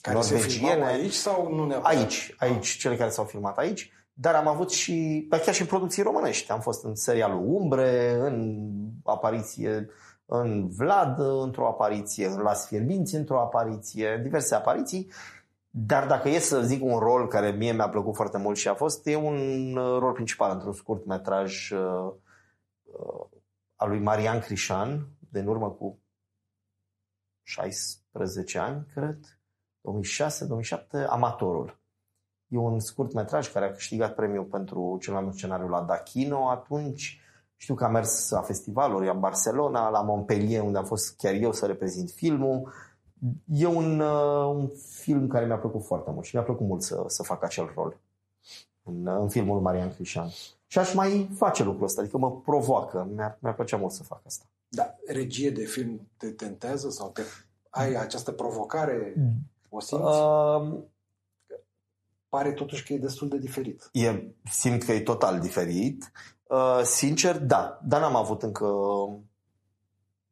care norvegiene. aici sau nu neapărat? Aici, aici, cele care s-au filmat aici dar am avut și, chiar și în producții românești. Am fost în serialul Umbre, în apariție în Vlad, într-o apariție, în Las Fierbinți, într-o apariție, diverse apariții. Dar dacă e să zic un rol care mie mi-a plăcut foarte mult și a fost, e un rol principal într-un scurt metraj uh, uh, al lui Marian Crișan, de în urmă cu 16 ani, cred, 2006-2007, Amatorul. E un scurt metraj care a câștigat premiul pentru cel mai mult scenariu la Dachino atunci. Știu că a mers la festivaluri, la Barcelona, la Montpellier, unde am fost chiar eu să reprezint filmul. E un, uh, un film care mi-a plăcut foarte mult și mi-a plăcut mult să, să fac acel rol în, în filmul Marian Crișan. Și aș mai face lucrul ăsta, adică mă provoacă, mi-ar, mi-ar plăcea mult să fac asta. Da, regie de film te tentează sau te, ai această provocare? O simți? Uh, pare totuși că e destul de diferit. E, simt că e total diferit. Uh, sincer, da. Dar n-am avut încă...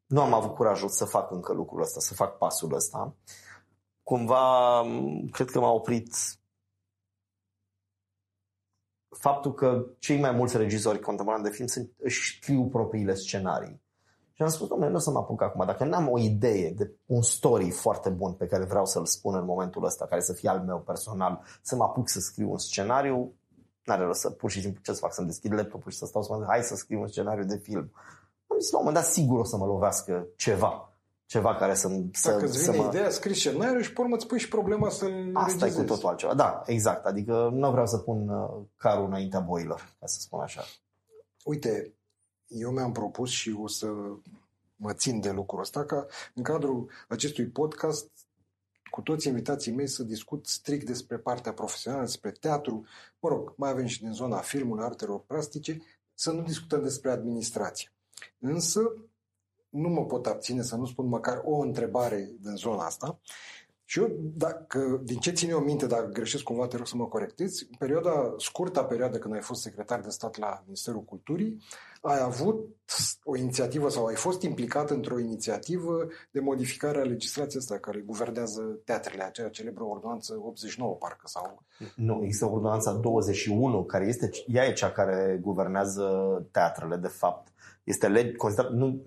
Nu am avut curajul să fac încă lucrul ăsta, să fac pasul ăsta. Cumva, cred că m-a oprit faptul că cei mai mulți regizori contemporani de film își scriu propriile scenarii. Și am spus, domnule, nu o să mă apuc acum. Dacă n-am o idee de un story foarte bun pe care vreau să-l spun în momentul ăsta, care să fie al meu personal, să mă apuc să scriu un scenariu, n-are rost să pur și simplu ce să fac, să-mi deschid laptopul și să stau să mă zic, hai să scriu un scenariu de film. Am zis, la un moment dat, sigur o să mă lovească ceva. Ceva care să să, Dacă îți vine să mă... ideea, scrii scenariu și pe urmă îți pui și problema să-l Asta regizezi. e cu totul altceva. Da, exact. Adică nu vreau să pun uh, carul înaintea boilor, ca să spun așa. Uite, eu mi-am propus și o să mă țin de lucrul ăsta, ca în cadrul acestui podcast cu toți invitații mei să discut strict despre partea profesională, despre teatru, mă rog, mai avem și din zona filmului, artelor plastice, să nu discutăm despre administrație. Însă, nu mă pot abține să nu spun măcar o întrebare din zona asta. Și eu, dacă, din ce țin eu minte, dacă greșesc cumva, te rog să mă corectezi, în perioada, scurta perioadă când ai fost secretar de stat la Ministerul Culturii, ai avut o inițiativă sau ai fost implicat într-o inițiativă de modificare a legislației asta care guvernează teatrele, aceea celebră ordonanță 89 parcă sau... Nu, există ordonanța 21 care este, ea e cea care guvernează teatrele de fapt este lege, consider, nu,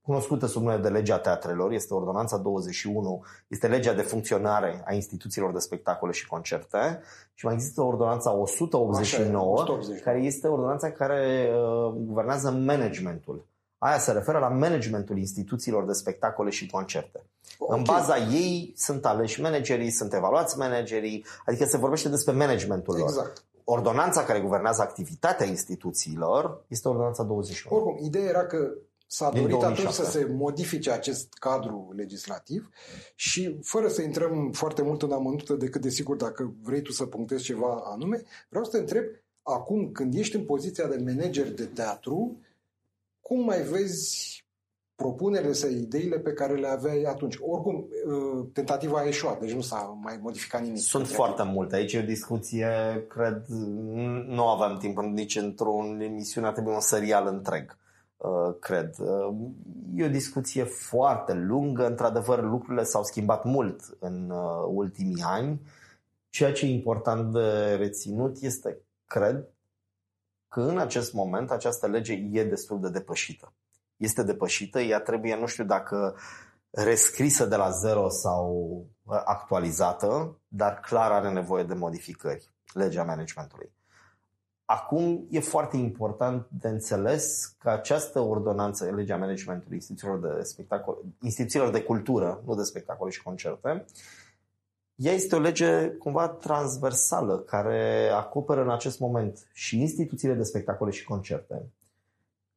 cunoscută sub numele de legea teatrelor, este ordonanța 21, este legea de funcționare a instituțiilor de spectacole și concerte și mai există ordonanța 189, Așa, 189. care este ordonanța care uh, guvernează managementul. Aia se referă la managementul instituțiilor de spectacole și concerte. Okay. În baza ei sunt aleși managerii, sunt evaluați managerii, adică se vorbește despre managementul exact. lor ordonanța care guvernează activitatea instituțiilor este ordonanța 21. Oricum, ideea era că s-a Din dorit atunci să se modifice acest cadru legislativ și fără să intrăm foarte mult în amănuntă decât de sigur dacă vrei tu să punctezi ceva anume, vreau să te întreb acum când ești în poziția de manager de teatru, cum mai vezi propunerile sau ideile pe care le aveai atunci. Oricum, uh, tentativa a eșuat, deci nu s-a mai modificat nimic. Sunt foarte multe. Aici e o discuție, cred, nu avem timp nici într-o emisiune, trebuie un serial întreg, uh, cred. Uh, e o discuție foarte lungă, într-adevăr lucrurile s-au schimbat mult în ultimii ani. Ceea ce e important de reținut este, cred, că în acest moment această lege e destul de depășită este depășită, ea trebuie, nu știu dacă rescrisă de la zero sau uh, actualizată, dar clar are nevoie de modificări, legea managementului. Acum e foarte important de înțeles că această ordonanță, legea managementului instituțiilor de, spectacol, instituțiilor de cultură, nu de spectacole și concerte, ea este o lege cumva transversală care acoperă în acest moment și instituțiile de spectacole și concerte,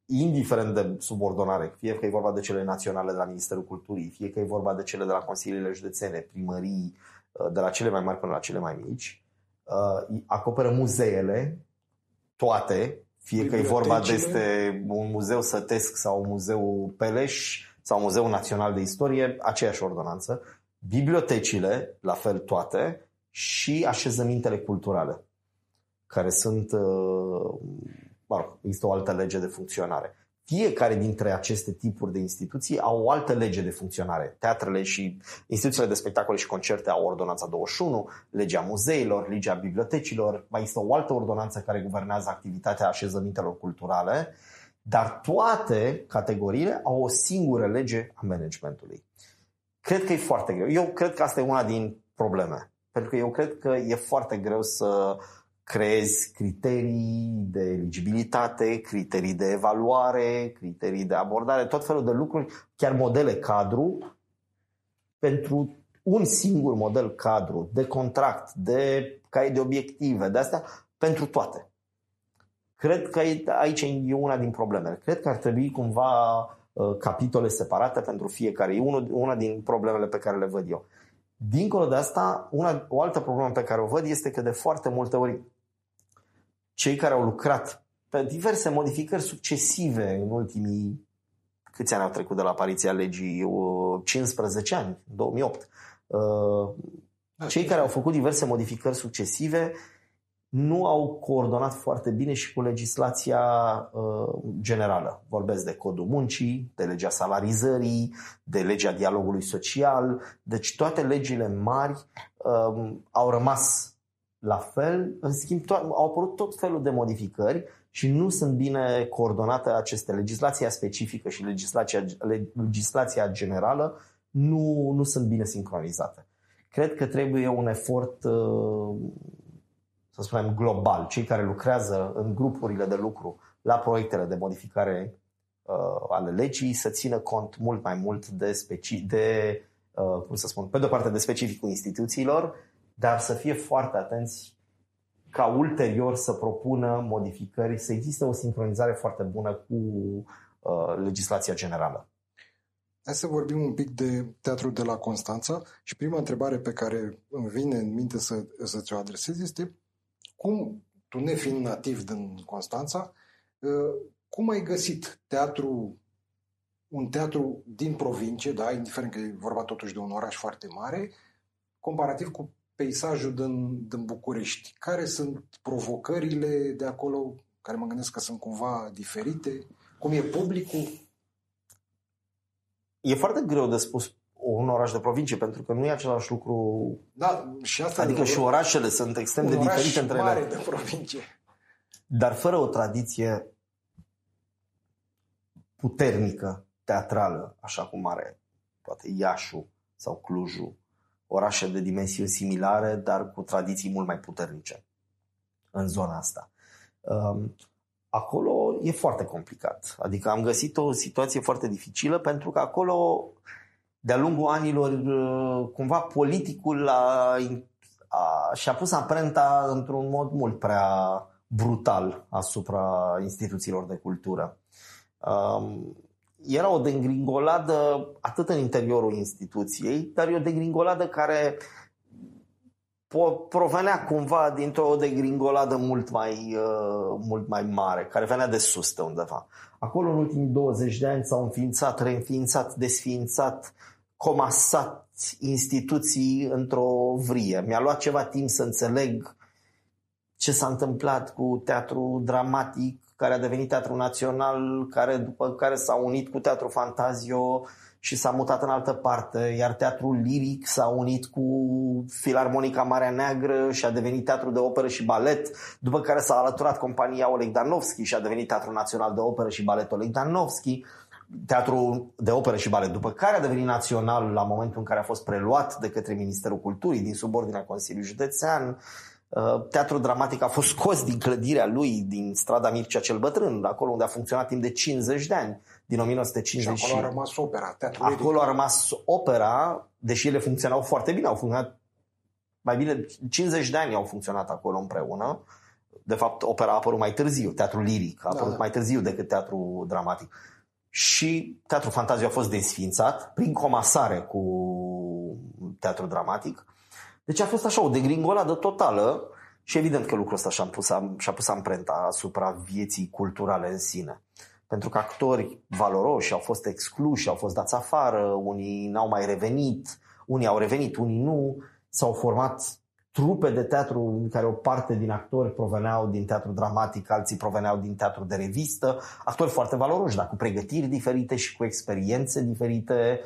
indiferent de subordonare, fie că e vorba de cele naționale de la Ministerul Culturii, fie că e vorba de cele de la Consiliile Județene, primării, uh, de la cele mai mari până la cele mai mici, uh, acoperă muzeele, toate, fie că e vorba de un muzeu sătesc sau un muzeu Peleș sau un muzeu național de istorie, aceeași ordonanță, bibliotecile, la fel toate, și așezămintele culturale, care sunt uh, mă rog, există o altă lege de funcționare. Fiecare dintre aceste tipuri de instituții au o altă lege de funcționare. Teatrele și instituțiile de spectacole și concerte au ordonanța 21, legea muzeilor, legea bibliotecilor, mai este o altă ordonanță care guvernează activitatea așezămintelor culturale, dar toate categoriile au o singură lege a managementului. Cred că e foarte greu. Eu cred că asta e una din probleme. Pentru că eu cred că e foarte greu să uh, creezi criterii de eligibilitate, criterii de evaluare, criterii de abordare, tot felul de lucruri, chiar modele cadru pentru un singur model cadru de contract, de cai de obiective, de astea, pentru toate. Cred că aici e una din problemele. Cred că ar trebui cumva uh, capitole separate pentru fiecare. E una din problemele pe care le văd eu. Dincolo de asta, una, o altă problemă pe care o văd este că de foarte multe ori cei care au lucrat pe diverse modificări succesive în ultimii câți ani au trecut de la apariția legii? 15 ani, 2008. Uh, cei care au făcut diverse modificări succesive nu au coordonat foarte bine și cu legislația uh, generală. Vorbesc de codul muncii, de legea salarizării, de legea dialogului social. Deci toate legile mari uh, au rămas la fel, în schimb, to- au apărut tot felul de modificări și nu sunt bine coordonate aceste legislația specifică și legislația, legislația generală nu, nu sunt bine sincronizate. Cred că trebuie un efort, uh, să spunem, global. Cei care lucrează în grupurile de lucru la proiectele de modificare uh, ale legii să țină cont mult mai mult de, speci- de uh, cum să spun, pe de o parte de specificul instituțiilor, dar să fie foarte atenți ca ulterior să propună modificări, să existe o sincronizare foarte bună cu uh, legislația generală. Hai să vorbim un pic de teatrul de la Constanța și prima întrebare pe care îmi vine în minte să, să ți-o adresez este cum, tu nefiind nativ din Constanța, uh, cum ai găsit teatru, un teatru din provincie, da, indiferent că e vorba totuși de un oraș foarte mare, comparativ cu peisajul din, din București? Care sunt provocările de acolo? care mă gândesc că sunt cumva diferite? Cum e publicul? E foarte greu de spus un oraș de provincie, pentru că nu e același lucru. Da, și asta adică și orașele sunt extrem de diferite între ele. mare de provincie. Dar fără o tradiție puternică, teatrală, așa cum are poate Iașu sau Clujul, orașe de dimensiuni similare, dar cu tradiții mult mai puternice în zona asta. Um, acolo e foarte complicat. Adică am găsit o situație foarte dificilă pentru că acolo, de-a lungul anilor, uh, cumva politicul a, a, și-a pus amprenta într-un mod mult prea brutal asupra instituțiilor de cultură. Um, era o degringoladă atât în interiorul instituției, dar e o degringoladă care provenea cumva dintr-o degringoladă mult mai, uh, mult mai mare, care venea de sus de undeva. Acolo în ultimii 20 de ani s-au înființat, reînființat, desființat, comasat instituții într-o vrie. Mi-a luat ceva timp să înțeleg ce s-a întâmplat cu teatru dramatic, care a devenit teatru național, care după care s-a unit cu teatru fantazio și s-a mutat în altă parte, iar teatrul liric s-a unit cu Filarmonica Marea Neagră și a devenit teatru de operă și balet, după care s-a alăturat compania Oleg Danovski și a devenit Teatru Național de Operă și Balet Oleg Danovski, teatru de operă și balet, după care a devenit național la momentul în care a fost preluat de către Ministerul Culturii din subordinea Consiliului Județean, Uh, teatrul dramatic a fost scos din clădirea lui, din strada Mircea cel Bătrân, acolo unde a funcționat timp de 50 de ani, din 1950. Și acolo a rămas opera. Teatrul acolo a rămas opera, deși ele funcționau foarte bine, au funcționat mai bine, 50 de ani au funcționat acolo împreună. De fapt, opera a apărut mai târziu, teatrul liric a apărut da, da. mai târziu decât teatrul dramatic. Și teatrul fantaziu a fost desfințat prin comasare cu teatrul dramatic deci a fost așa o degringoladă totală și evident că lucrul ăsta și-a pus, și-a pus amprenta asupra vieții culturale în sine. Pentru că actori valoroși au fost excluși, au fost dați afară, unii n-au mai revenit, unii au revenit, unii nu. S-au format trupe de teatru în care o parte din actori proveneau din teatru dramatic, alții proveneau din teatru de revistă, actori foarte valoroși, dar cu pregătiri diferite și cu experiențe diferite,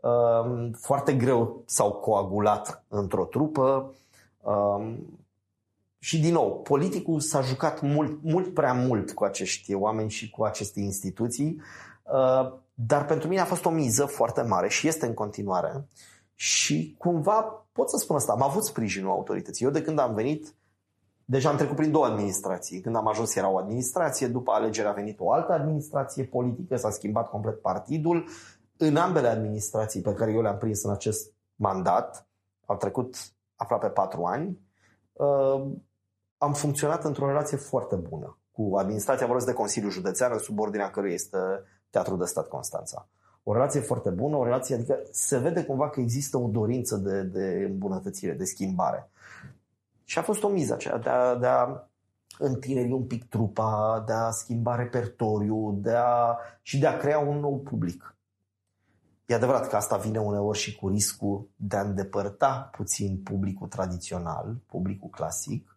Um, foarte greu s-au coagulat într-o trupă um, și din nou, politicul s-a jucat mult, mult prea mult cu acești oameni și cu aceste instituții, uh, dar pentru mine a fost o miză foarte mare și este în continuare și cumva pot să spun asta, am avut sprijinul autorității. Eu de când am venit, deja am trecut prin două administrații. Când am ajuns era o administrație, după alegere a venit o altă administrație politică, s-a schimbat complet partidul în ambele administrații pe care eu le-am prins în acest mandat, au trecut aproape patru ani, uh, am funcționat într-o relație foarte bună cu administrația vorbesc de Consiliul Județean, în subordinea căruia este Teatrul de Stat Constanța. O relație foarte bună, o relație, adică se vede cumva că există o dorință de, de îmbunătățire, de schimbare. Și a fost o miză aceea de a, de a întineri un pic trupa, de a schimba repertoriu de a, și de a crea un nou public. E adevărat că asta vine uneori și cu riscul de a îndepărta puțin publicul tradițional, publicul clasic,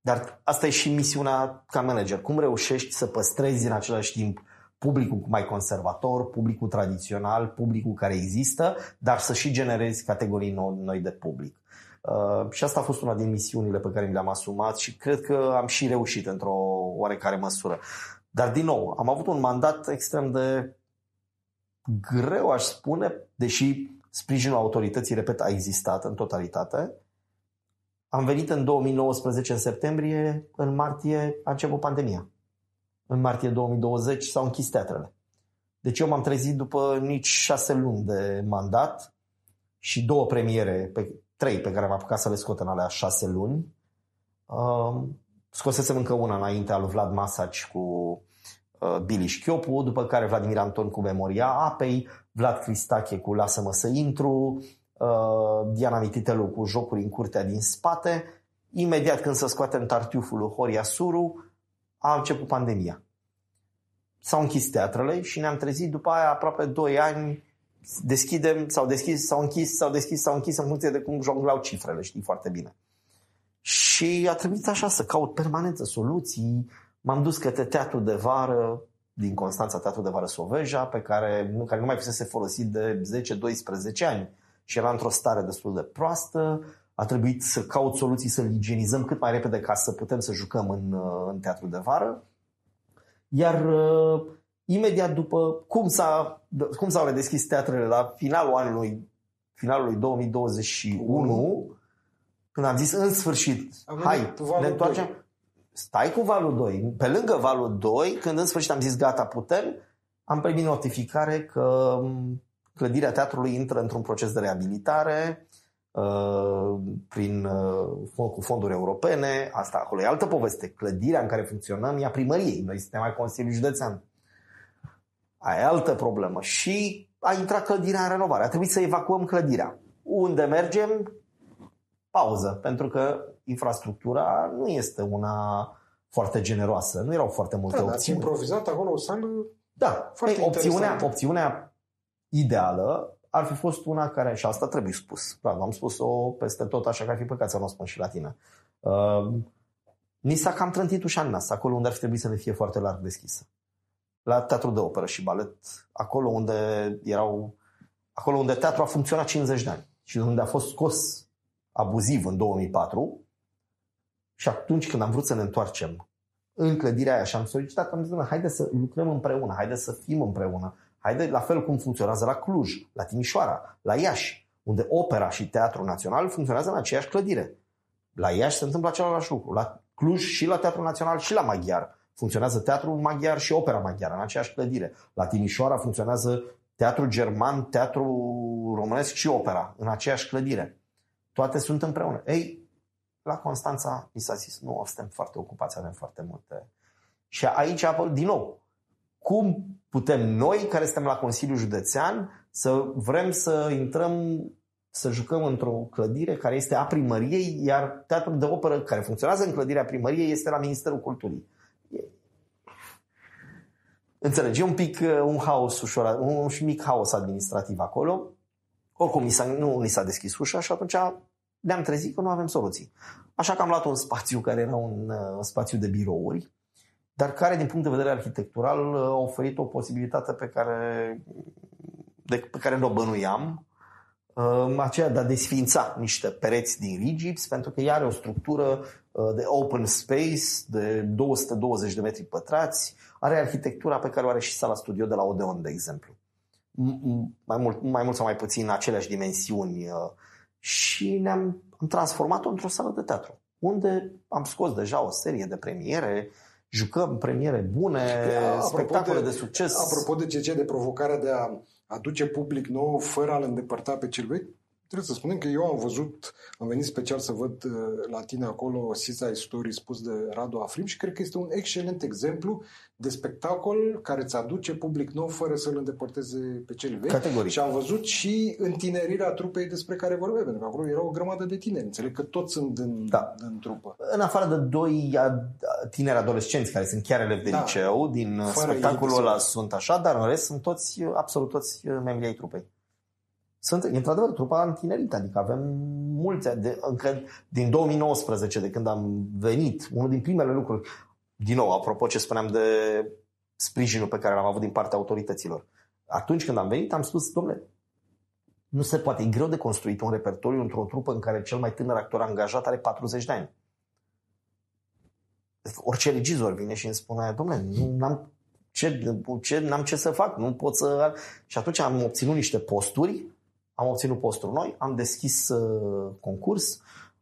dar asta e și misiunea ca manager. Cum reușești să păstrezi în același timp publicul mai conservator, publicul tradițional, publicul care există, dar să și generezi categorii noi de public. Uh, și asta a fost una din misiunile pe care mi le-am asumat și cred că am și reușit într-o oarecare măsură. Dar, din nou, am avut un mandat extrem de greu aș spune, deși sprijinul autorității, repet, a existat în totalitate. Am venit în 2019, în septembrie, în martie a început pandemia. În martie 2020 s-au închis teatrele. Deci eu m-am trezit după nici șase luni de mandat și două premiere, pe, trei pe care am apucat să le scot în alea șase luni. Um, scosesem încă una înainte al lui Vlad Masaci cu Uh, Biliș Chiopu, după care Vladimir Anton cu Memoria Apei, Vlad Cristache cu Lasă-mă să intru, uh, Diana Mititelu cu Jocuri în curtea din spate. Imediat când se scoatem tartiuful lui Horia Suru, a început pandemia. S-au închis teatrele și ne-am trezit după aia aproape 2 ani deschidem, s-au deschis, s-au închis, s-au deschis, s-au închis în funcție de cum jonglau cifrele, știi foarte bine. Și Și a trebuit așa să caut permanență soluții. M-am dus către teatru de vară, din Constanța, teatru de vară Soveja, pe care, care nu mai fusese folosit de 10-12 ani și era într-o stare destul de proastă. A trebuit să caut soluții să-l igienizăm cât mai repede ca să putem să jucăm în, uh, în teatru de vară. Iar uh, imediat după cum, s-a, cum s-au redeschis teatrele la finalul anului finalului 2021, când am zis în sfârșit, hai, ne întoarcem, 2. Stai cu valul 2. Pe lângă valul 2, când în sfârșit am zis gata, putem, am primit notificare că clădirea teatrului intră într-un proces de reabilitare uh, prin, uh, cu fonduri europene. Asta acolo e altă poveste. Clădirea în care funcționăm e a primăriei. Noi suntem mai Consiliul Județean. Aia e altă problemă. Și a intrat clădirea în renovare. A trebuit să evacuăm clădirea. Unde mergem? Pauză. Pentru că infrastructura nu este una foarte generoasă. Nu erau foarte multe da, opțiuni. Ați improvizat acolo o sală da. Foarte Ei, opțiunea, opțiunea ideală ar fi fost una care, și asta trebuie spus, bravo, am spus-o peste tot, așa că ar fi păcat să nu o spun și la tine. Uh, ni s-a cam trântit ușa în nas, acolo unde ar fi trebuit să ne fie foarte larg deschisă la teatru de operă și balet, acolo unde erau, acolo unde teatru a funcționat 50 de ani și unde a fost scos abuziv în 2004 și atunci când am vrut să ne întoarcem în clădirea aia și am solicitat, am zis, haide să lucrăm împreună, haide să fim împreună, haide la fel cum funcționează la Cluj, la Timișoara, la Iași, unde opera și teatru național funcționează în aceeași clădire. La Iași se întâmplă același lucru, la Cluj și la Teatru Național și la Maghiar funcționează teatrul maghiar și opera maghiară în aceeași clădire. La Timișoara funcționează teatru german, teatru românesc și opera în aceeași clădire. Toate sunt împreună. Ei, la Constanța mi s-a zis, nu, suntem foarte ocupați, avem foarte multe. Și aici, din nou, cum putem noi, care suntem la Consiliul Județean, să vrem să intrăm, să jucăm într-o clădire care este a primăriei, iar teatrul de operă care funcționează în clădirea primăriei este la Ministerul Culturii. Înțelegi, e un pic uh, un haos ușor, un mic haos administrativ acolo. Oricum, ni s-a, nu ni s-a deschis ușa și atunci ne-am trezit că nu avem soluții. Așa că am luat un spațiu care era un, uh, un spațiu de birouri, dar care, din punct de vedere arhitectural, uh, a oferit o posibilitate pe care, de, pe care nu o bănuiam, aceea de a desfința niște pereți din rigips, pentru că ea are o structură de open space de 220 de metri pătrați, are arhitectura pe care o are și sala studio de la Odeon, de exemplu. Mai mult, mai mult sau mai puțin aceleași dimensiuni uh, și ne-am transformat-o într-o sală de teatru, unde am scos deja o serie de premiere, jucăm premiere bune, apropo spectacole de, de succes. Apropo de ce de provocarea de a aduce public nou fără a-l îndepărta pe cel vechi, Trebuie să spunem că eu am văzut, am venit special să văd uh, la tine acolo Sisa Story spus de Radu Afrim și cred că este un excelent exemplu de spectacol care îți aduce public nou fără să-l îndepărteze pe cel vechi. Categoric. Și am văzut și întinerirea trupei despre care vorbim, pentru că acolo era o grămadă de tineri. Înțeleg că toți sunt în, da. în trupă. În afară de doi tineri adolescenți care sunt chiar elevi de da. liceu, din Fără spectacolul ăla sunt așa, dar în rest sunt toți, absolut toți membrii ai trupei sunt, într-adevăr, trupa întinerit, adică avem mulți, de, încă din 2019, de când am venit, unul din primele lucruri, din nou, apropo ce spuneam de sprijinul pe care l-am avut din partea autorităților. Atunci când am venit, am spus, domnule, nu se poate, e greu de construit un repertoriu într-o trupă în care cel mai tânăr actor angajat are 40 de ani. Orice regizor vine și îmi spune, domnule, nu am ce, ce, n-am ce să fac, nu pot să... Și atunci am obținut niște posturi am obținut posturi noi, am deschis uh, concurs.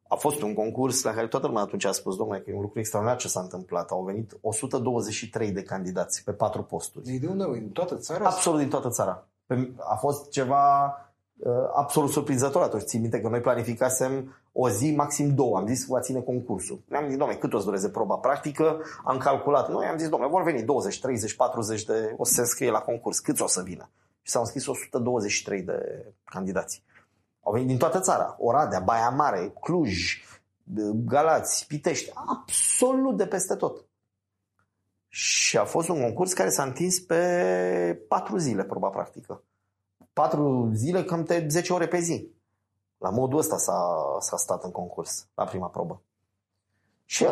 A fost un concurs la care toată lumea atunci a spus, domnule, că e un lucru extraordinar ce s-a întâmplat. Au venit 123 de candidați pe patru posturi. De unde? Din toată țara? Absolut din toată țara. A fost ceva uh, absolut surprinzător atunci. Țin minte că noi planificasem o zi, maxim două. Am zis, va ține concursul. Ne-am zis, domnule, cât o să dureze proba practică? Am calculat. Noi am zis, domnule, vor veni 20, 30, 40 de... O să se înscrie la concurs. Câți o să vină? Și s-au înscris 123 de candidați. Au venit din toată țara, Oradea, Baia Mare, Cluj, Galați, Pitești, absolut de peste tot. Și a fost un concurs care s-a întins pe patru zile, proba practică. Patru zile, cam de 10 ore pe zi. La modul ăsta s-a, s-a stat în concurs, la prima probă. Și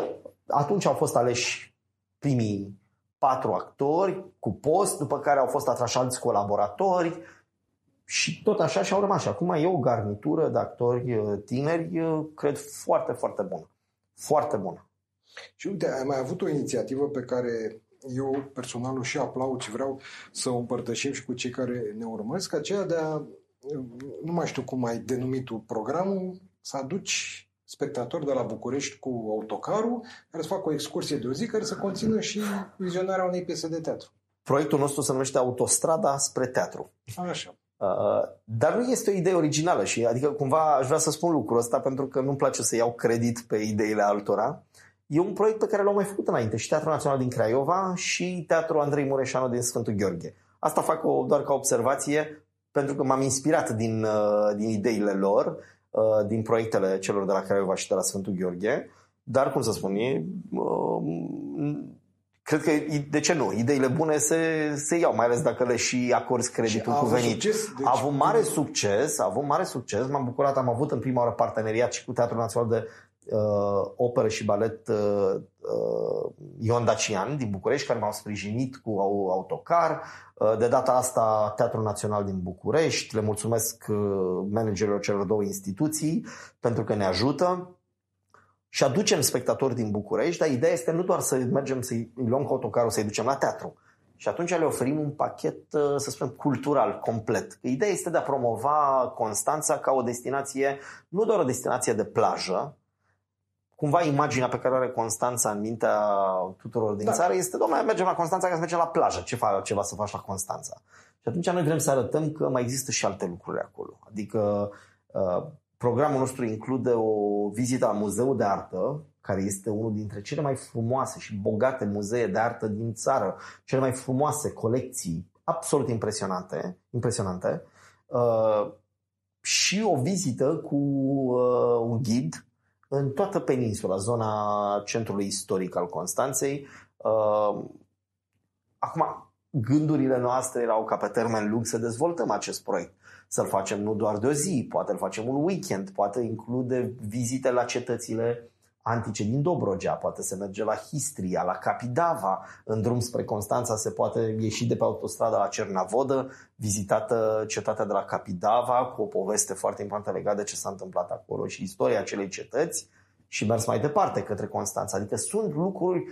atunci au fost aleși primii patru actori cu post, după care au fost atrași alți colaboratori și tot așa și au rămas. Și acum e o garnitură de actori uh, tineri, uh, cred, foarte, foarte bună. Foarte bună. Și uite, ai mai avut o inițiativă pe care eu personal o și aplaud și vreau să o împărtășim și cu cei care ne urmăresc, aceea de a, nu mai știu cum ai denumit tu programul, să aduci spectatori de la București cu autocarul, care să facă o excursie de o zi, care să conțină și vizionarea unei piese de teatru. Proiectul nostru se numește Autostrada spre teatru. Așa. Uh, dar nu este o idee originală și adică cumva aș vrea să spun lucrul ăsta pentru că nu-mi place să iau credit pe ideile altora. E un proiect pe care l-am mai făcut înainte și Teatrul Național din Craiova și Teatrul Andrei Mureșanu din Sfântul Gheorghe. Asta fac o, doar ca observație pentru că m-am inspirat din, uh, din ideile lor, uh, din proiectele celor de la Craiova și de la Sfântul Gheorghe, dar, cum să spun, e, cred că, de ce nu, ideile bune se, se iau, mai ales dacă le și acorzi creditul cuvenit. Succes, deci... A avut mare succes, a avut mare succes, m-am bucurat, am avut în prima oară parteneriat și cu Teatrul Național de uh, Operă și Balet uh, uh, Ion Dacian din București, care m-au sprijinit cu autocar. Uh, de data asta Teatrul Național din București, le mulțumesc uh, managerilor celor două instituții pentru că ne ajută și aducem spectatori din București, dar ideea este nu doar să mergem să-i luăm cu autocarul, să-i ducem la teatru. Și atunci le oferim un pachet, uh, să spunem, cultural, complet. Ideea este de a promova Constanța ca o destinație, nu doar o destinație de plajă, cumva imaginea pe care o are Constanța în mintea tuturor din da. țară este, domnule, mergem la Constanța ca să mergem la plajă. Ce faci ceva să faci la Constanța? Și atunci noi vrem să arătăm că mai există și alte lucruri acolo. Adică uh, Programul nostru include o vizită la Muzeul de Artă, care este unul dintre cele mai frumoase și bogate muzee de artă din țară, cele mai frumoase colecții absolut impresionante, impresionante uh, și o vizită cu uh, un ghid în toată peninsula, zona centrului istoric al Constanței. Uh, acum, gândurile noastre erau ca pe termen lung să dezvoltăm acest proiect să-l facem nu doar de o zi, poate îl facem un weekend, poate include vizite la cetățile antice din Dobrogea, poate se merge la Histria, la Capidava, în drum spre Constanța se poate ieși de pe autostrada la Cernavodă, vizitată cetatea de la Capidava cu o poveste foarte importantă legată de ce s-a întâmplat acolo și istoria acelei cetăți și mers mai departe către Constanța. Adică sunt lucruri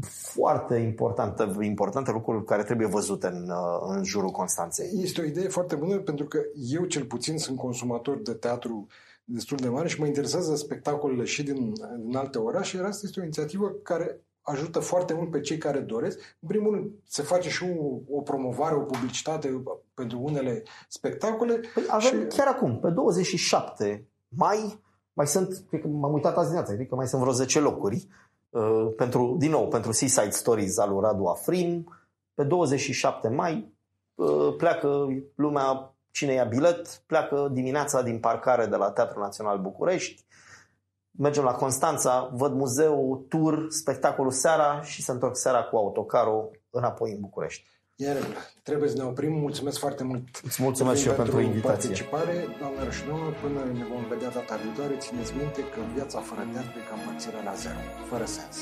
foarte importante, importante lucruri care trebuie văzute în, uh, în jurul Constanței. Este o idee foarte bună pentru că eu cel puțin sunt consumator de teatru destul de mare și mă interesează spectacolele și din, din alte orașe, iar asta este o inițiativă care ajută foarte mult pe cei care doresc. În primul rând, se face și o, o promovare, o publicitate pentru unele spectacole. Păi avem și... chiar acum, pe 27 mai, mai sunt, cred că m-am uitat azi dimineața, cred că mai sunt vreo 10 locuri Uh, pentru, din nou, pentru Seaside Stories al lui Radu Afrim. Pe 27 mai uh, pleacă lumea, cine ia bilet, pleacă dimineața din parcare de la Teatrul Național București, mergem la Constanța, văd muzeul, tur, spectacolul seara și se întorc seara cu autocarul înapoi în București. Iar trebuie să ne oprim. Mulțumesc foarte mult. Îți mulțumesc și eu pentru, pentru invitație. participare. Doamnelor și domnilor, până ne vom vedea data viitoare, țineți minte că viața fără teatru e ca împărțirea la zero, fără sens.